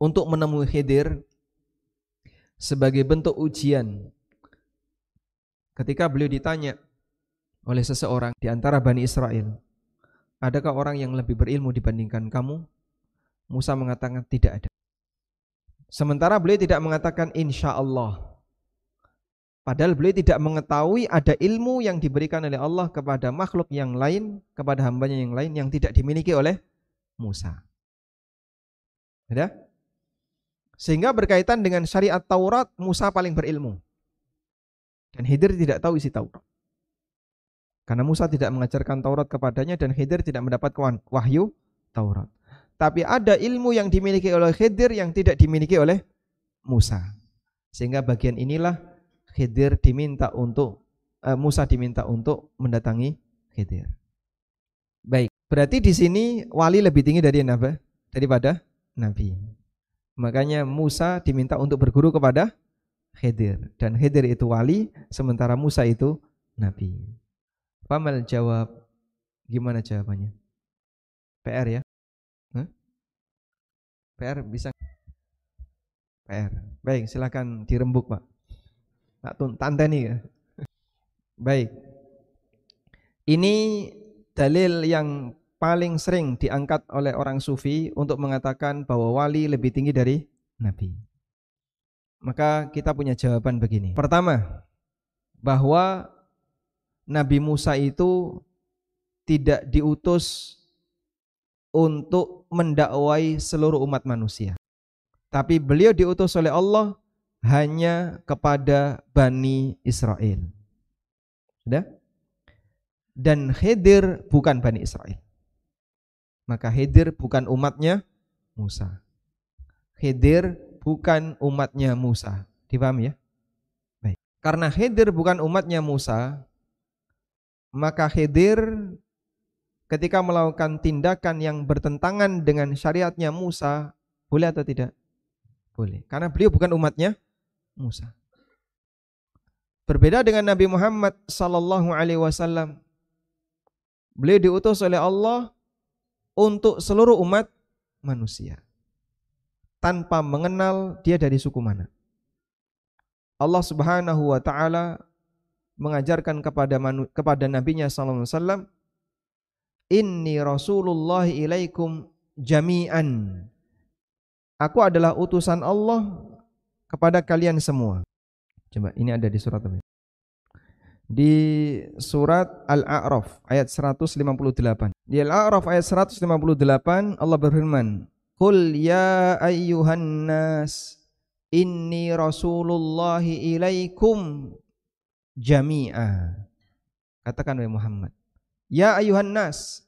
untuk menemui Khidir sebagai bentuk ujian Ketika beliau ditanya oleh seseorang di antara Bani Israel, adakah orang yang lebih berilmu dibandingkan kamu? Musa mengatakan tidak ada. Sementara beliau tidak mengatakan insya Allah. Padahal beliau tidak mengetahui ada ilmu yang diberikan oleh Allah kepada makhluk yang lain, kepada hambanya yang lain yang tidak dimiliki oleh Musa. Ya? Sehingga berkaitan dengan syariat Taurat, Musa paling berilmu. Dan Khidir tidak tahu isi Taurat. Karena Musa tidak mengajarkan Taurat kepadanya dan Khidir tidak mendapat wahyu Taurat. tapi ada ilmu yang dimiliki oleh Khidir yang tidak dimiliki oleh Musa. Sehingga bagian inilah Khidir diminta untuk uh, Musa diminta untuk mendatangi Khidir. Baik, berarti di sini wali lebih tinggi dari Nabi daripada Nabi. Makanya Musa diminta untuk berguru kepada Khidir dan Khidir itu wali sementara Musa itu nabi. Pamal jawab gimana jawabannya? PR ya? Huh? PR bisa? PR. Baik, silakan dirembuk Pak. Tak tanteni ya. Baik. Ini dalil yang paling sering diangkat oleh orang sufi untuk mengatakan bahwa wali lebih tinggi dari nabi. Maka kita punya jawaban begini. Pertama, bahwa Nabi Musa itu tidak diutus untuk mendakwai seluruh umat manusia. Tapi beliau diutus oleh Allah hanya kepada Bani Israel. Sudah? Dan Khidir bukan Bani Israel. Maka Khidir bukan umatnya Musa. Khidir bukan umatnya Musa. Dipahami ya? Baik. Karena Khidir bukan umatnya Musa, maka Khidir ketika melakukan tindakan yang bertentangan dengan syariatnya Musa, boleh atau tidak? Boleh. Karena beliau bukan umatnya Musa. Berbeda dengan Nabi Muhammad sallallahu alaihi wasallam. Beliau diutus oleh Allah untuk seluruh umat manusia. Tanpa mengenal dia dari suku mana. Allah Subhanahu wa taala mengajarkan kepada manu, kepada nabinya sallallahu alaihi wasallam Inni Rasulullah ilaikum jami'an. Aku adalah utusan Allah kepada kalian semua. Coba ini ada di surat apa? Di surat Al-A'raf ayat 158. Di Al-A'raf ayat 158 Allah berfirman, "Qul ya ayyuhan nas inni rasulullahi ilaikum jami'a." Katakan wahai Muhammad, Ya ayuhan nas,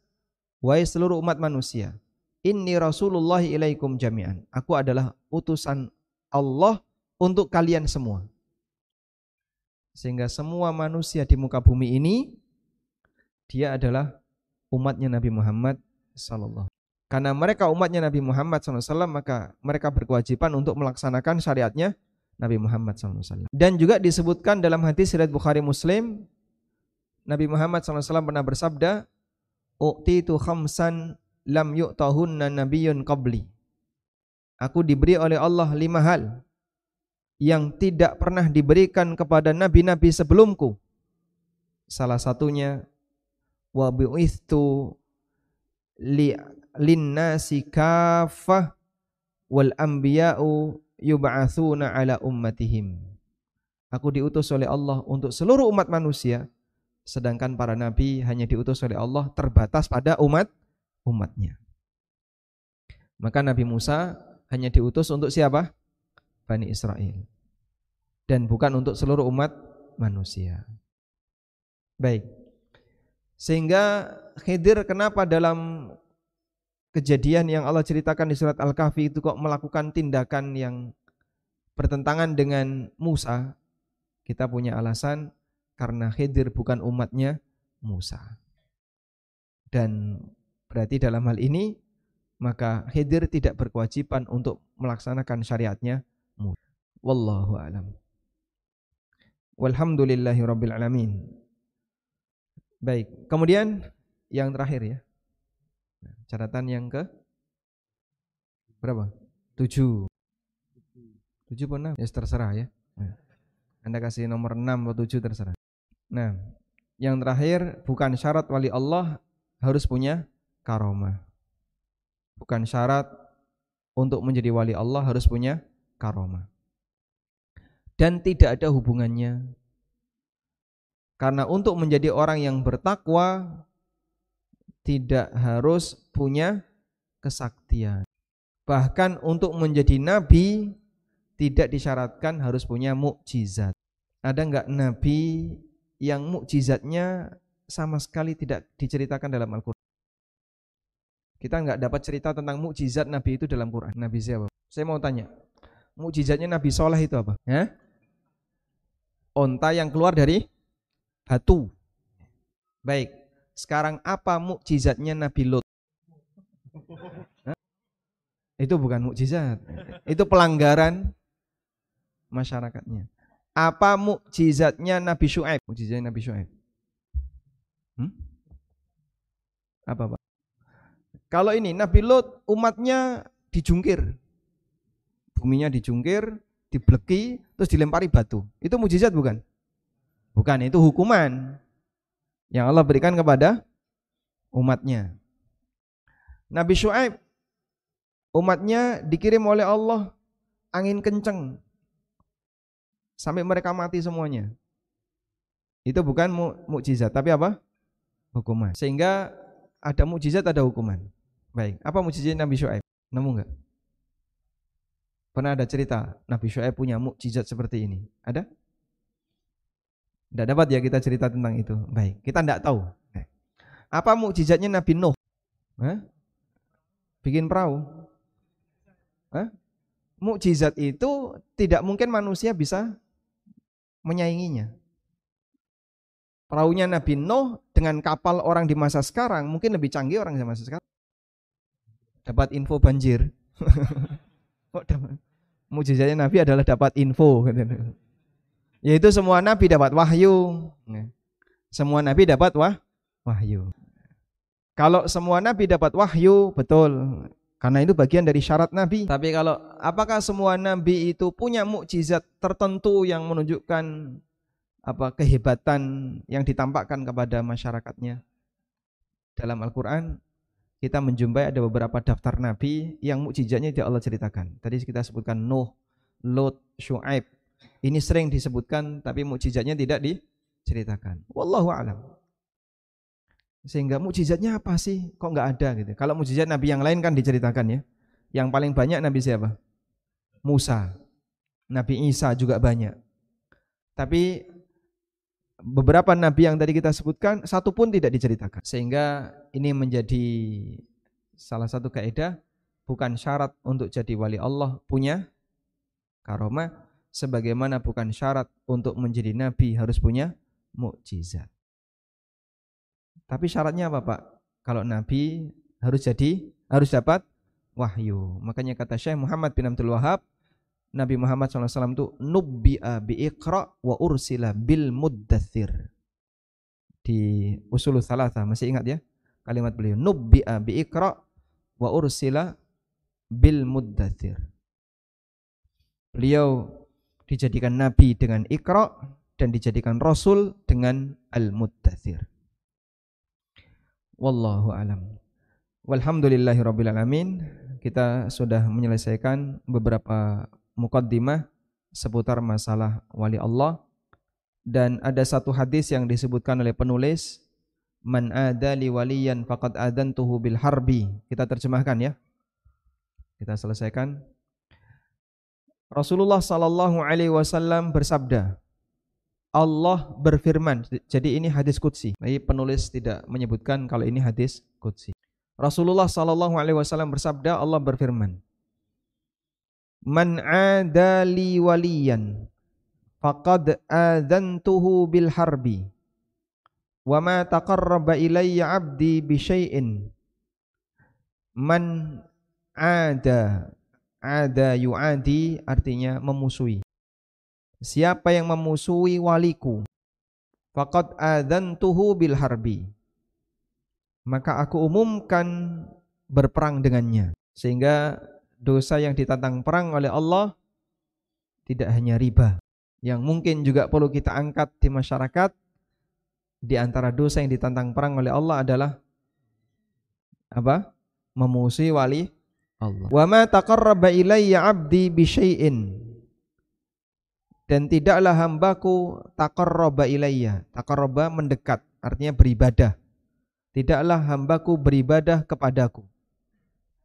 wahai seluruh umat manusia, inni Rasulullah ilaikum jami'an. Aku adalah utusan Allah untuk kalian semua. Sehingga semua manusia di muka bumi ini dia adalah umatnya Nabi Muhammad sallallahu karena mereka umatnya Nabi Muhammad SAW maka mereka berkewajiban untuk melaksanakan syariatnya Nabi Muhammad SAW. Dan juga disebutkan dalam hadis riwayat Bukhari Muslim Nabi Muhammad SAW pernah bersabda, Uqtitu khamsan lam yu'tahunna nabiyyun qabli. Aku diberi oleh Allah lima hal yang tidak pernah diberikan kepada nabi-nabi sebelumku. Salah satunya wa bu'ithtu li linnasi kafah wal anbiya'u yub'atsuna ala ummatihim. Aku diutus oleh Allah untuk seluruh umat manusia sedangkan para nabi hanya diutus oleh Allah terbatas pada umat umatnya. Maka Nabi Musa hanya diutus untuk siapa? Bani Israel. Dan bukan untuk seluruh umat manusia. Baik. Sehingga Khidir kenapa dalam kejadian yang Allah ceritakan di surat Al-Kahfi itu kok melakukan tindakan yang bertentangan dengan Musa? Kita punya alasan karena Khidir bukan umatnya Musa. Dan berarti dalam hal ini maka Khidir tidak berkewajiban untuk melaksanakan syariatnya Musa. Wallahu alam. Walhamdulillahi rabbil alamin. Baik, kemudian yang terakhir ya. Catatan yang ke berapa? Tujuh. Tujuh pun enam? Ya terserah ya. Anda kasih nomor enam atau tujuh terserah. Nah, yang terakhir bukan syarat wali Allah harus punya karomah. Bukan syarat untuk menjadi wali Allah harus punya karomah. Dan tidak ada hubungannya. Karena untuk menjadi orang yang bertakwa tidak harus punya kesaktian. Bahkan untuk menjadi nabi tidak disyaratkan harus punya mukjizat. Ada enggak nabi yang mukjizatnya sama sekali tidak diceritakan dalam Al-Quran. Kita nggak dapat cerita tentang mukjizat Nabi itu dalam Quran. Nabi siapa? Saya mau tanya, mukjizatnya Nabi Soleh itu apa? Ya? Onta yang keluar dari batu. Baik, sekarang apa mukjizatnya Nabi Lut? Itu bukan mukjizat. Itu pelanggaran masyarakatnya. Apa mukjizatnya Nabi Syuaib? Mukjizatnya Nabi Syuaib. Hmm? Apa, Pak? Kalau ini Nabi Lut umatnya dijungkir. Buminya dijungkir, dibleki, terus dilempari batu. Itu mujizat bukan? Bukan, itu hukuman yang Allah berikan kepada umatnya. Nabi Syuaib umatnya dikirim oleh Allah angin kenceng sampai mereka mati semuanya. Itu bukan mu mukjizat, tapi apa? Hukuman. Sehingga ada mukjizat, ada hukuman. Baik, apa mukjizat Nabi Syuaib? Nemu enggak? Pernah ada cerita Nabi Syuaib punya mukjizat seperti ini? Ada? Tidak dapat ya kita cerita tentang itu. Baik, kita tidak tahu. Apa mukjizatnya Nabi Nuh? Hah? Bikin perahu. Hah? Mukjizat itu tidak mungkin manusia bisa menyainginya. Perahunya Nabi Nuh dengan kapal orang di masa sekarang mungkin lebih canggih orang di masa sekarang. Dapat info banjir. Mukjizatnya Nabi adalah dapat info. Yaitu semua Nabi dapat wahyu. Semua Nabi dapat wah, wahyu. Kalau semua Nabi dapat wahyu, betul. Karena itu bagian dari syarat Nabi. Tapi kalau apakah semua Nabi itu punya mukjizat tertentu yang menunjukkan apa kehebatan yang ditampakkan kepada masyarakatnya? Dalam Al-Quran kita menjumpai ada beberapa daftar Nabi yang mukjizatnya tidak Allah ceritakan. Tadi kita sebutkan Nuh, Lot, Shu'aib. Ini sering disebutkan tapi mukjizatnya tidak diceritakan. Wallahu a'lam. Sehingga mukjizatnya apa sih? Kok nggak ada gitu. Kalau mukjizat Nabi yang lain kan diceritakan ya. Yang paling banyak Nabi siapa? Musa. Nabi Isa juga banyak. Tapi beberapa nabi yang tadi kita sebutkan satu pun tidak diceritakan. Sehingga ini menjadi salah satu kaidah bukan syarat untuk jadi wali Allah punya karomah sebagaimana bukan syarat untuk menjadi nabi harus punya mukjizat. Tapi syaratnya apa Pak? Kalau Nabi harus jadi, harus dapat wahyu. Makanya kata Syekh Muhammad bin Abdul Wahab, Nabi Muhammad SAW itu nubbi'a bi'iqra wa ursila bil muddathir. Di usul salasa, masih ingat ya? Kalimat beliau, nubbi'a bi'iqra wa ursila bil muddathir. Beliau dijadikan nabi dengan ikra dan dijadikan rasul dengan al-muddathir. Wallahu alam. Walhamdulillahirabbil alamin. Kita sudah menyelesaikan beberapa mukaddimah seputar masalah wali Allah dan ada satu hadis yang disebutkan oleh penulis man ada li waliyan faqad adantuhu bil harbi. Kita terjemahkan ya. Kita selesaikan. Rasulullah sallallahu alaihi wasallam bersabda, Allah berfirman. Jadi ini hadis qudsi. Jadi penulis tidak menyebutkan kalau ini hadis qudsi. Rasulullah sallallahu alaihi wasallam bersabda, Allah berfirman, "Man adali waliyan faqad adantuhu bil harbi wa ma taqarraba ilayya 'abdi bi syai'in man ada ada yu'adi artinya memusuhi Siapa yang memusuhi waliku, faqad adzantuhu bil harbi. Maka aku umumkan berperang dengannya. Sehingga dosa yang ditantang perang oleh Allah tidak hanya riba, yang mungkin juga perlu kita angkat di masyarakat. Di antara dosa yang ditantang perang oleh Allah adalah apa? Memusuhi wali Allah. Wa ma taqarraba ilayya 'abdi bi syai'in dan tidaklah hambaku taqarraba ilayya. Taqarraba mendekat, artinya beribadah. Tidaklah hambaku beribadah kepadaku.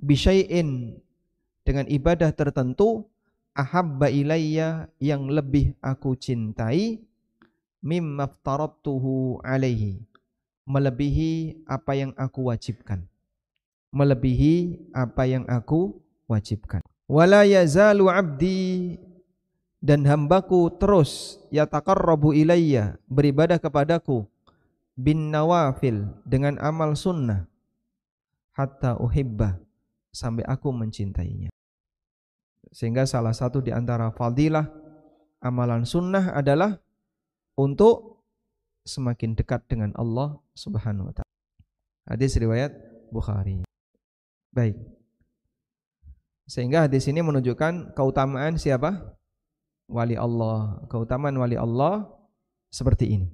Bisyai'in dengan ibadah tertentu ahabba ilayya yang lebih aku cintai mimma aftaradtuhu alaihi melebihi apa yang aku wajibkan. Melebihi apa yang aku wajibkan. Wala yazalu abdi dan hambaku terus yataqarrabu ilayya beribadah kepadaku bin nawafil dengan amal sunnah hatta uhibba sampai aku mencintainya. Sehingga salah satu di antara fadilah amalan sunnah adalah untuk semakin dekat dengan Allah Subhanahu wa taala. Hadis riwayat Bukhari. Baik. Sehingga hadis ini menunjukkan keutamaan siapa? Wali Allah. Keutamaan wali Allah seperti ini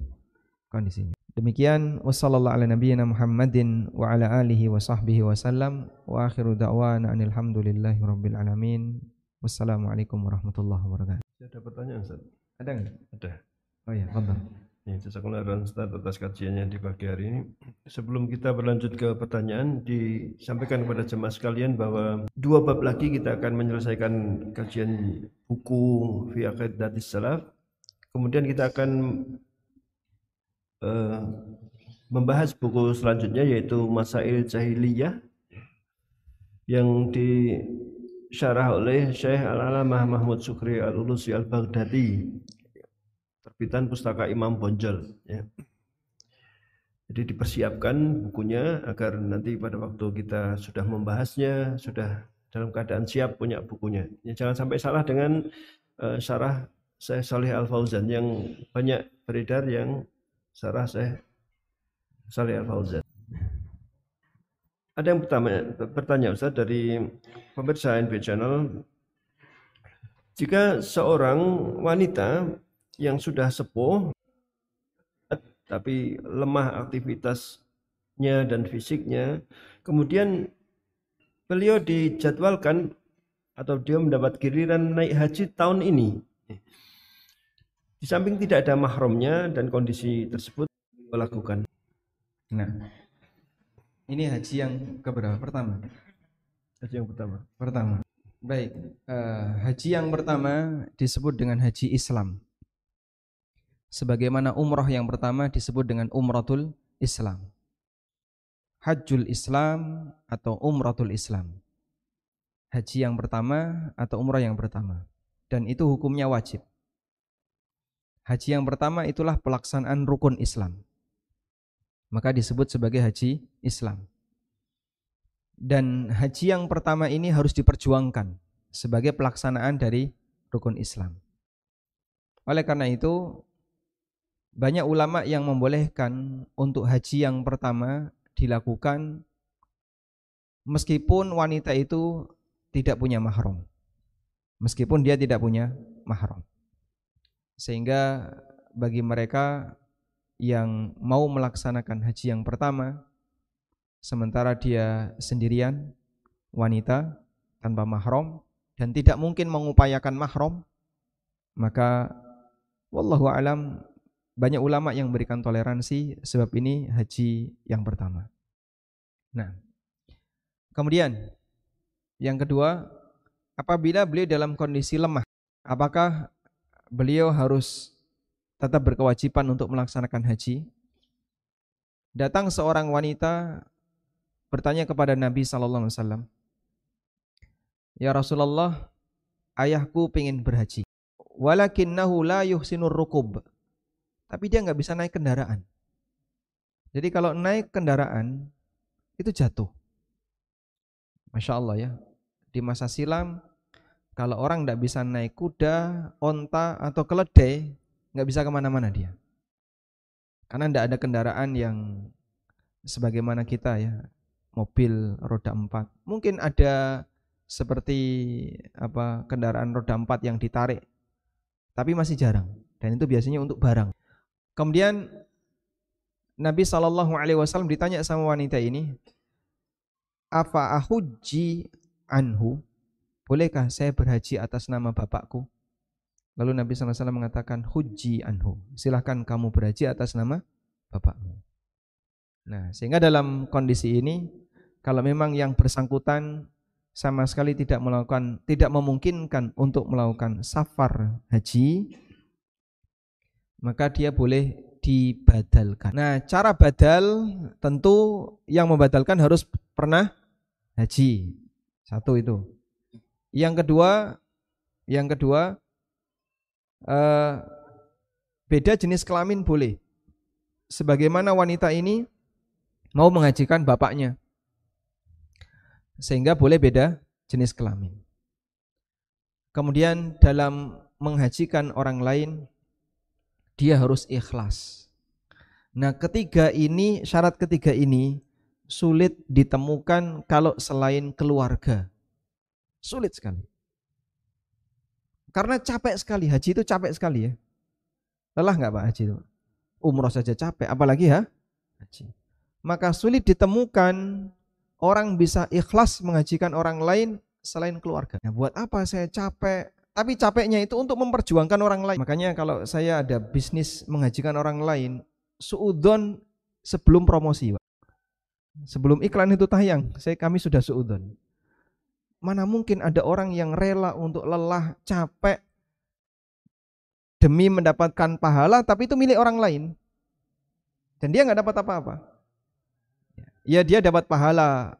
kondisinya. Demikian wassallallahu ala nabiyyina Muhammadin wa ala alihi wa sahbihi wasallam wa akhiru da'wana rabbil alamin. Wassalamualaikum warahmatullahi wabarakatuh. Ada pertanyaan Ustaz? Ada enggak? Ada. Oh iya, fadhal. Ya, jazakallah Ustaz atas kajiannya di pagi hari ini. Sebelum kita berlanjut ke pertanyaan, disampaikan kepada jemaah sekalian bahwa dua bab lagi kita akan menyelesaikan kajian buku fi Datis salaf. Kemudian kita akan uh, membahas buku selanjutnya yaitu Masail Jahiliyah yang disyarah oleh Syekh Al-Alamah Mahmud Sukri Al-Ulusi Al-Baghdadi terbitan pustaka Imam Bonjol ya. Jadi dipersiapkan bukunya agar nanti pada waktu kita sudah membahasnya, sudah dalam keadaan siap punya bukunya. Ya, jangan sampai salah dengan uh, syarah Syekh Saleh Al Fauzan yang banyak beredar yang Sarah saya Salih Al-Fauzan. Ada yang pertama bertanya Ustaz dari pemirsa NB Channel. Jika seorang wanita yang sudah sepuh tapi lemah aktivitasnya dan fisiknya, kemudian beliau dijadwalkan atau dia mendapat giliran naik haji tahun ini. Di samping tidak ada mahramnya dan kondisi tersebut melakukan. Nah, ini haji yang keberapa? Pertama. Haji yang pertama. Pertama. Baik, uh, haji yang pertama disebut dengan haji Islam. Sebagaimana umroh yang pertama disebut dengan umratul Islam. Hajjul Islam atau umratul Islam. Haji yang pertama atau umrah yang pertama. Dan itu hukumnya wajib. Haji yang pertama itulah pelaksanaan rukun Islam. Maka disebut sebagai haji Islam. Dan haji yang pertama ini harus diperjuangkan sebagai pelaksanaan dari rukun Islam. Oleh karena itu, banyak ulama yang membolehkan untuk haji yang pertama dilakukan meskipun wanita itu tidak punya mahram. Meskipun dia tidak punya mahram. Sehingga bagi mereka yang mau melaksanakan haji yang pertama sementara dia sendirian wanita tanpa mahram dan tidak mungkin mengupayakan mahram maka wallahu alam banyak ulama yang berikan toleransi sebab ini haji yang pertama. Nah, kemudian yang kedua, apabila beliau dalam kondisi lemah, apakah beliau harus tetap berkewajiban untuk melaksanakan haji. Datang seorang wanita bertanya kepada Nabi sallallahu alaihi wasallam, "Ya Rasulullah, ayahku ingin berhaji. Walakinnahu la yuhsinur rukub." Tapi dia nggak bisa naik kendaraan. Jadi kalau naik kendaraan itu jatuh. Masya Allah ya. Di masa silam kalau orang tidak bisa naik kuda, onta atau keledai, nggak bisa ke mana-mana dia. Karena tidak ada kendaraan yang sebagaimana kita ya, mobil roda empat. Mungkin ada seperti apa kendaraan roda empat yang ditarik, tapi masih jarang. Dan itu biasanya untuk barang. Kemudian Nabi Shallallahu Alaihi Wasallam ditanya sama wanita ini, apa ahuji anhu? bolehkah saya berhaji atas nama bapakku? Lalu Nabi SAW mengatakan, huji anhu, silahkan kamu berhaji atas nama bapakmu. Nah, sehingga dalam kondisi ini, kalau memang yang bersangkutan sama sekali tidak melakukan, tidak memungkinkan untuk melakukan safar haji, maka dia boleh dibadalkan. Nah, cara badal tentu yang membadalkan harus pernah haji. Satu itu. Yang kedua, yang kedua eh, beda jenis kelamin boleh. Sebagaimana wanita ini mau menghajikan bapaknya. Sehingga boleh beda jenis kelamin. Kemudian dalam menghajikan orang lain dia harus ikhlas. Nah, ketiga ini syarat ketiga ini sulit ditemukan kalau selain keluarga. Sulit sekali. Karena capek sekali, haji itu capek sekali ya. Lelah nggak Pak haji itu? Umroh saja capek, apalagi ya haji. Maka sulit ditemukan orang bisa ikhlas menghajikan orang lain selain keluarga. Nah, buat apa saya capek? Tapi capeknya itu untuk memperjuangkan orang lain. Makanya kalau saya ada bisnis menghajikan orang lain, suudon sebelum promosi, Pak. Sebelum iklan itu tayang, saya kami sudah suudon. Mana mungkin ada orang yang rela untuk lelah, capek demi mendapatkan pahala, tapi itu milik orang lain. Dan dia nggak dapat apa-apa. Ya dia dapat pahala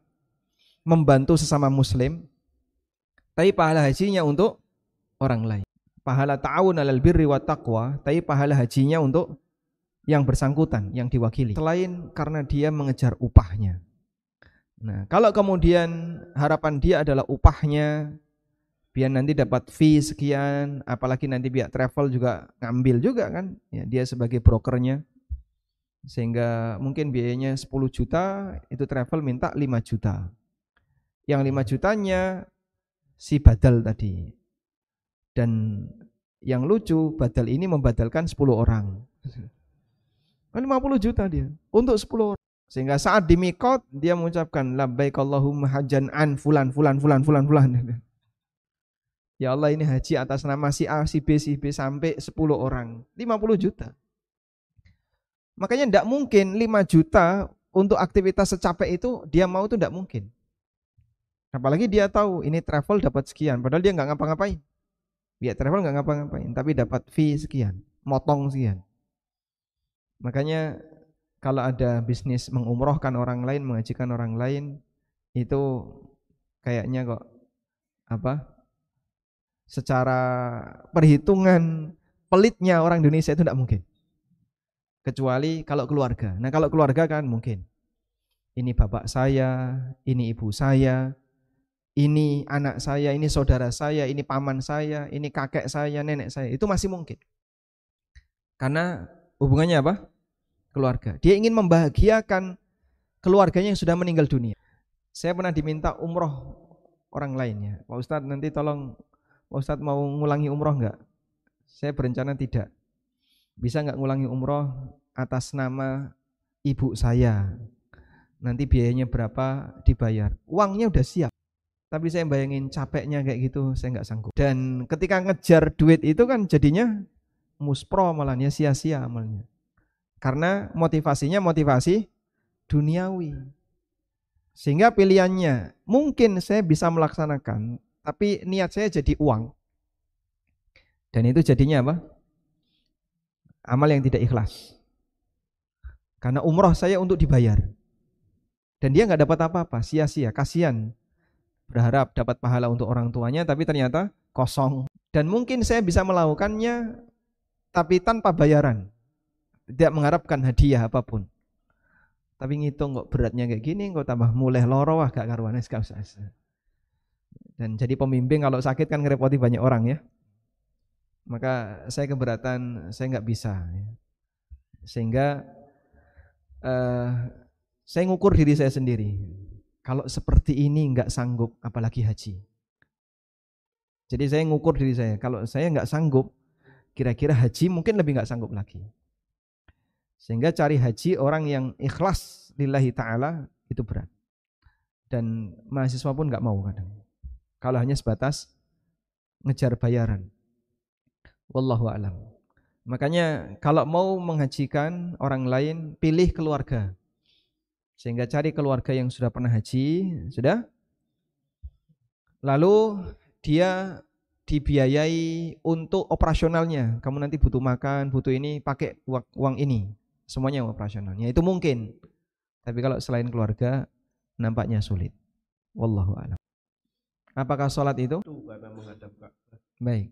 membantu sesama muslim, tapi pahala hajinya untuk orang lain. Pahala ta'awun alal birri wa taqwa, tapi pahala hajinya untuk yang bersangkutan, yang diwakili. Selain karena dia mengejar upahnya. Nah, kalau kemudian harapan dia adalah upahnya, biar nanti dapat fee sekian, apalagi nanti pihak travel juga ngambil juga kan, ya, dia sebagai brokernya, sehingga mungkin biayanya 10 juta, itu travel minta 5 juta. Yang 5 jutanya si badal tadi. Dan yang lucu, badal ini membadalkan 10 orang. 50 kan juta dia untuk 10 orang. Sehingga saat di mikot dia mengucapkan labbaik Allahumma hajjan an fulan fulan fulan fulan fulan. Ya Allah ini haji atas nama si A, si B, si B sampai 10 orang. 50 juta. Makanya tidak mungkin 5 juta untuk aktivitas secapek itu dia mau itu tidak mungkin. Apalagi dia tahu ini travel dapat sekian, padahal dia nggak ngapa-ngapain. Biar travel nggak ngapa-ngapain, tapi dapat fee sekian, motong sekian. Makanya kalau ada bisnis mengumrohkan orang lain, mengajikan orang lain, itu kayaknya kok apa? Secara perhitungan pelitnya orang Indonesia itu tidak mungkin. Kecuali kalau keluarga. Nah kalau keluarga kan mungkin. Ini bapak saya, ini ibu saya, ini anak saya, ini saudara saya, ini paman saya, ini kakek saya, nenek saya. Itu masih mungkin. Karena hubungannya apa? Keluarga. Dia ingin membahagiakan keluarganya yang sudah meninggal dunia. Saya pernah diminta umroh orang lainnya. Pak Ustadz nanti tolong Pak Ustadz mau ngulangi umroh enggak? Saya berencana tidak. Bisa enggak ngulangi umroh atas nama ibu saya? Nanti biayanya berapa dibayar? Uangnya udah siap. Tapi saya bayangin capeknya kayak gitu, saya nggak sanggup. Dan ketika ngejar duit itu kan jadinya muspro malahnya sia-sia amalnya. Karena motivasinya motivasi duniawi. Sehingga pilihannya mungkin saya bisa melaksanakan, tapi niat saya jadi uang. Dan itu jadinya apa? Amal yang tidak ikhlas. Karena umroh saya untuk dibayar. Dan dia nggak dapat apa-apa, sia-sia, kasihan berharap dapat pahala untuk orang tuanya tapi ternyata kosong. Dan mungkin saya bisa melakukannya tapi tanpa bayaran. Tidak mengharapkan hadiah apa pun. Tapi ngitung kok beratnya kayak gini kok tambah mulai loro wah gak karuan usah dan jadi pemimpin kalau sakit kan ngerepoti banyak orang ya. Maka saya keberatan saya nggak bisa ya. sehingga uh, saya ngukur diri saya sendiri kalau seperti ini nggak sanggup, apalagi haji. Jadi saya ngukur diri saya, kalau saya nggak sanggup, kira-kira haji mungkin lebih nggak sanggup lagi. Sehingga cari haji orang yang ikhlas lillahi ta'ala itu berat. Dan mahasiswa pun nggak mau kadang. Kalau hanya sebatas ngejar bayaran. Wallahu a'lam. Makanya kalau mau menghajikan orang lain, pilih keluarga. Sehingga cari keluarga yang sudah pernah haji, sudah? Lalu dia dibiayai untuk operasionalnya. Kamu nanti butuh makan, butuh ini, pakai uang ini. Semuanya operasionalnya. Itu mungkin. Tapi kalau selain keluarga, nampaknya sulit. Wallahu a'lam. Apakah sholat itu? Baik.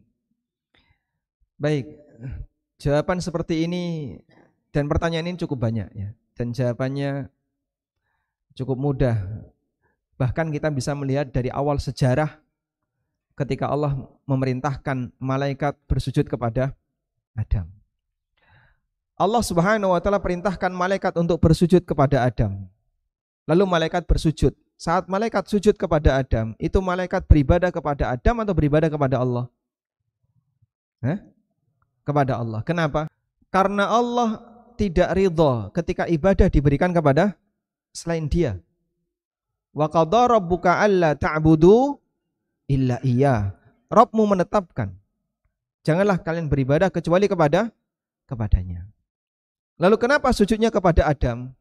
Baik. Jawaban seperti ini dan pertanyaan ini cukup banyak ya. Dan jawabannya cukup mudah. Bahkan kita bisa melihat dari awal sejarah ketika Allah memerintahkan malaikat bersujud kepada Adam. Allah Subhanahu wa taala perintahkan malaikat untuk bersujud kepada Adam. Lalu malaikat bersujud. Saat malaikat sujud kepada Adam, itu malaikat beribadah kepada Adam atau beribadah kepada Allah? Hah? Kepada Allah. Kenapa? Karena Allah tidak ridho ketika ibadah diberikan kepada selain Dia. Wa qadara rabbuka alla ta'budu illa iya. Rabbmu menetapkan janganlah kalian beribadah kecuali kepada kepadanya. Lalu kenapa sujudnya kepada Adam?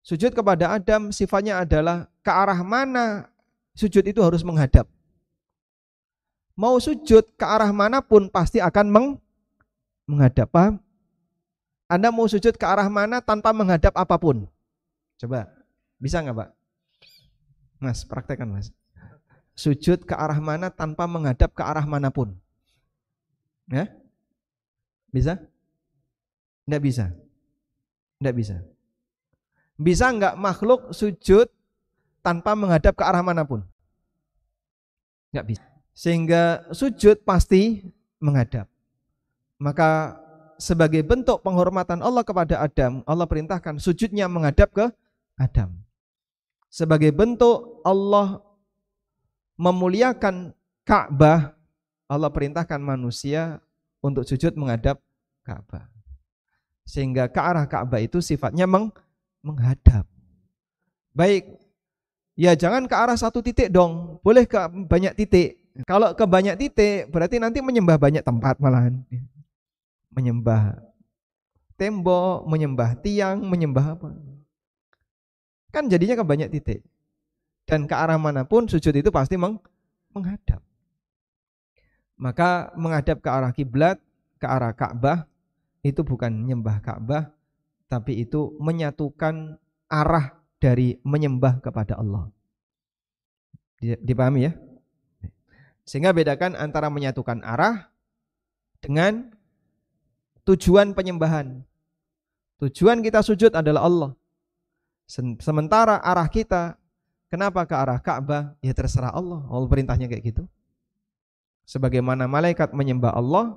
Sujud kepada Adam sifatnya adalah ke arah mana sujud itu harus menghadap. Mau sujud ke arah mana pun pasti akan meng menghadap. Paham? Anda mau sujud ke arah mana tanpa menghadap apa pun? Coba, bisa nggak Pak? Mas, praktekkan Mas. Sujud ke arah mana tanpa menghadap ke arah mana pun? Ya? Bisa? Tidak bisa. Tidak bisa. Bisa nggak makhluk sujud tanpa menghadap ke arah mana pun? Nggak bisa. Sehingga sujud pasti menghadap. Maka sebagai bentuk penghormatan Allah kepada Adam, Allah perintahkan sujudnya menghadap ke Adam. Sebagai bentuk Allah memuliakan Ka'bah, Allah perintahkan manusia untuk sujud menghadap Ka'bah. Sehingga ke arah Ka'bah itu sifatnya meng menghadap. Baik, ya jangan ke arah satu titik dong, boleh ke banyak titik. Kalau ke banyak titik berarti nanti menyembah banyak tempat malahan. Menyembah tembok, menyembah tiang, menyembah apa. Kan jadinya ke banyak titik. Dan ke arah mana pun sujud itu pasti meng menghadap. Maka menghadap ke arah kiblat, ke arah Ka'bah itu bukan menyembah Ka'bah, tapi itu menyatukan arah dari menyembah kepada Allah. Dipahami ya? Sehingga bedakan antara menyatukan arah dengan tujuan penyembahan. Tujuan kita sujud adalah Allah. Sementara arah kita kenapa ke arah Ka'bah? Ya terserah Allah. Allah perintahnya kayak gitu. Sebagaimana malaikat menyembah Allah,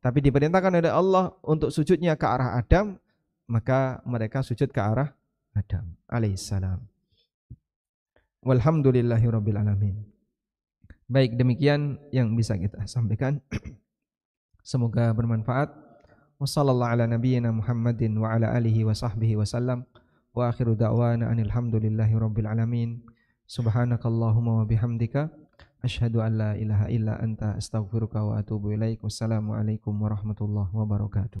tapi diperintahkan oleh Allah untuk sujudnya ke arah Adam, maka mereka sujud ke arah Adam alaihissalam. Walhamdulillahirabbil alamin. Baik, demikian yang bisa kita sampaikan. Semoga bermanfaat. Wassallallahu ala nabiyyina Muhammadin wa ala alihi wa sahbihi wasallam. Wa akhiru da'wana anil hamdulillahi rabbil alamin. Subhanakallahumma wa bihamdika asyhadu an la ilaha illa anta astaghfiruka wa atubu ilaik. Wassalamualaikum warahmatullahi wabarakatuh.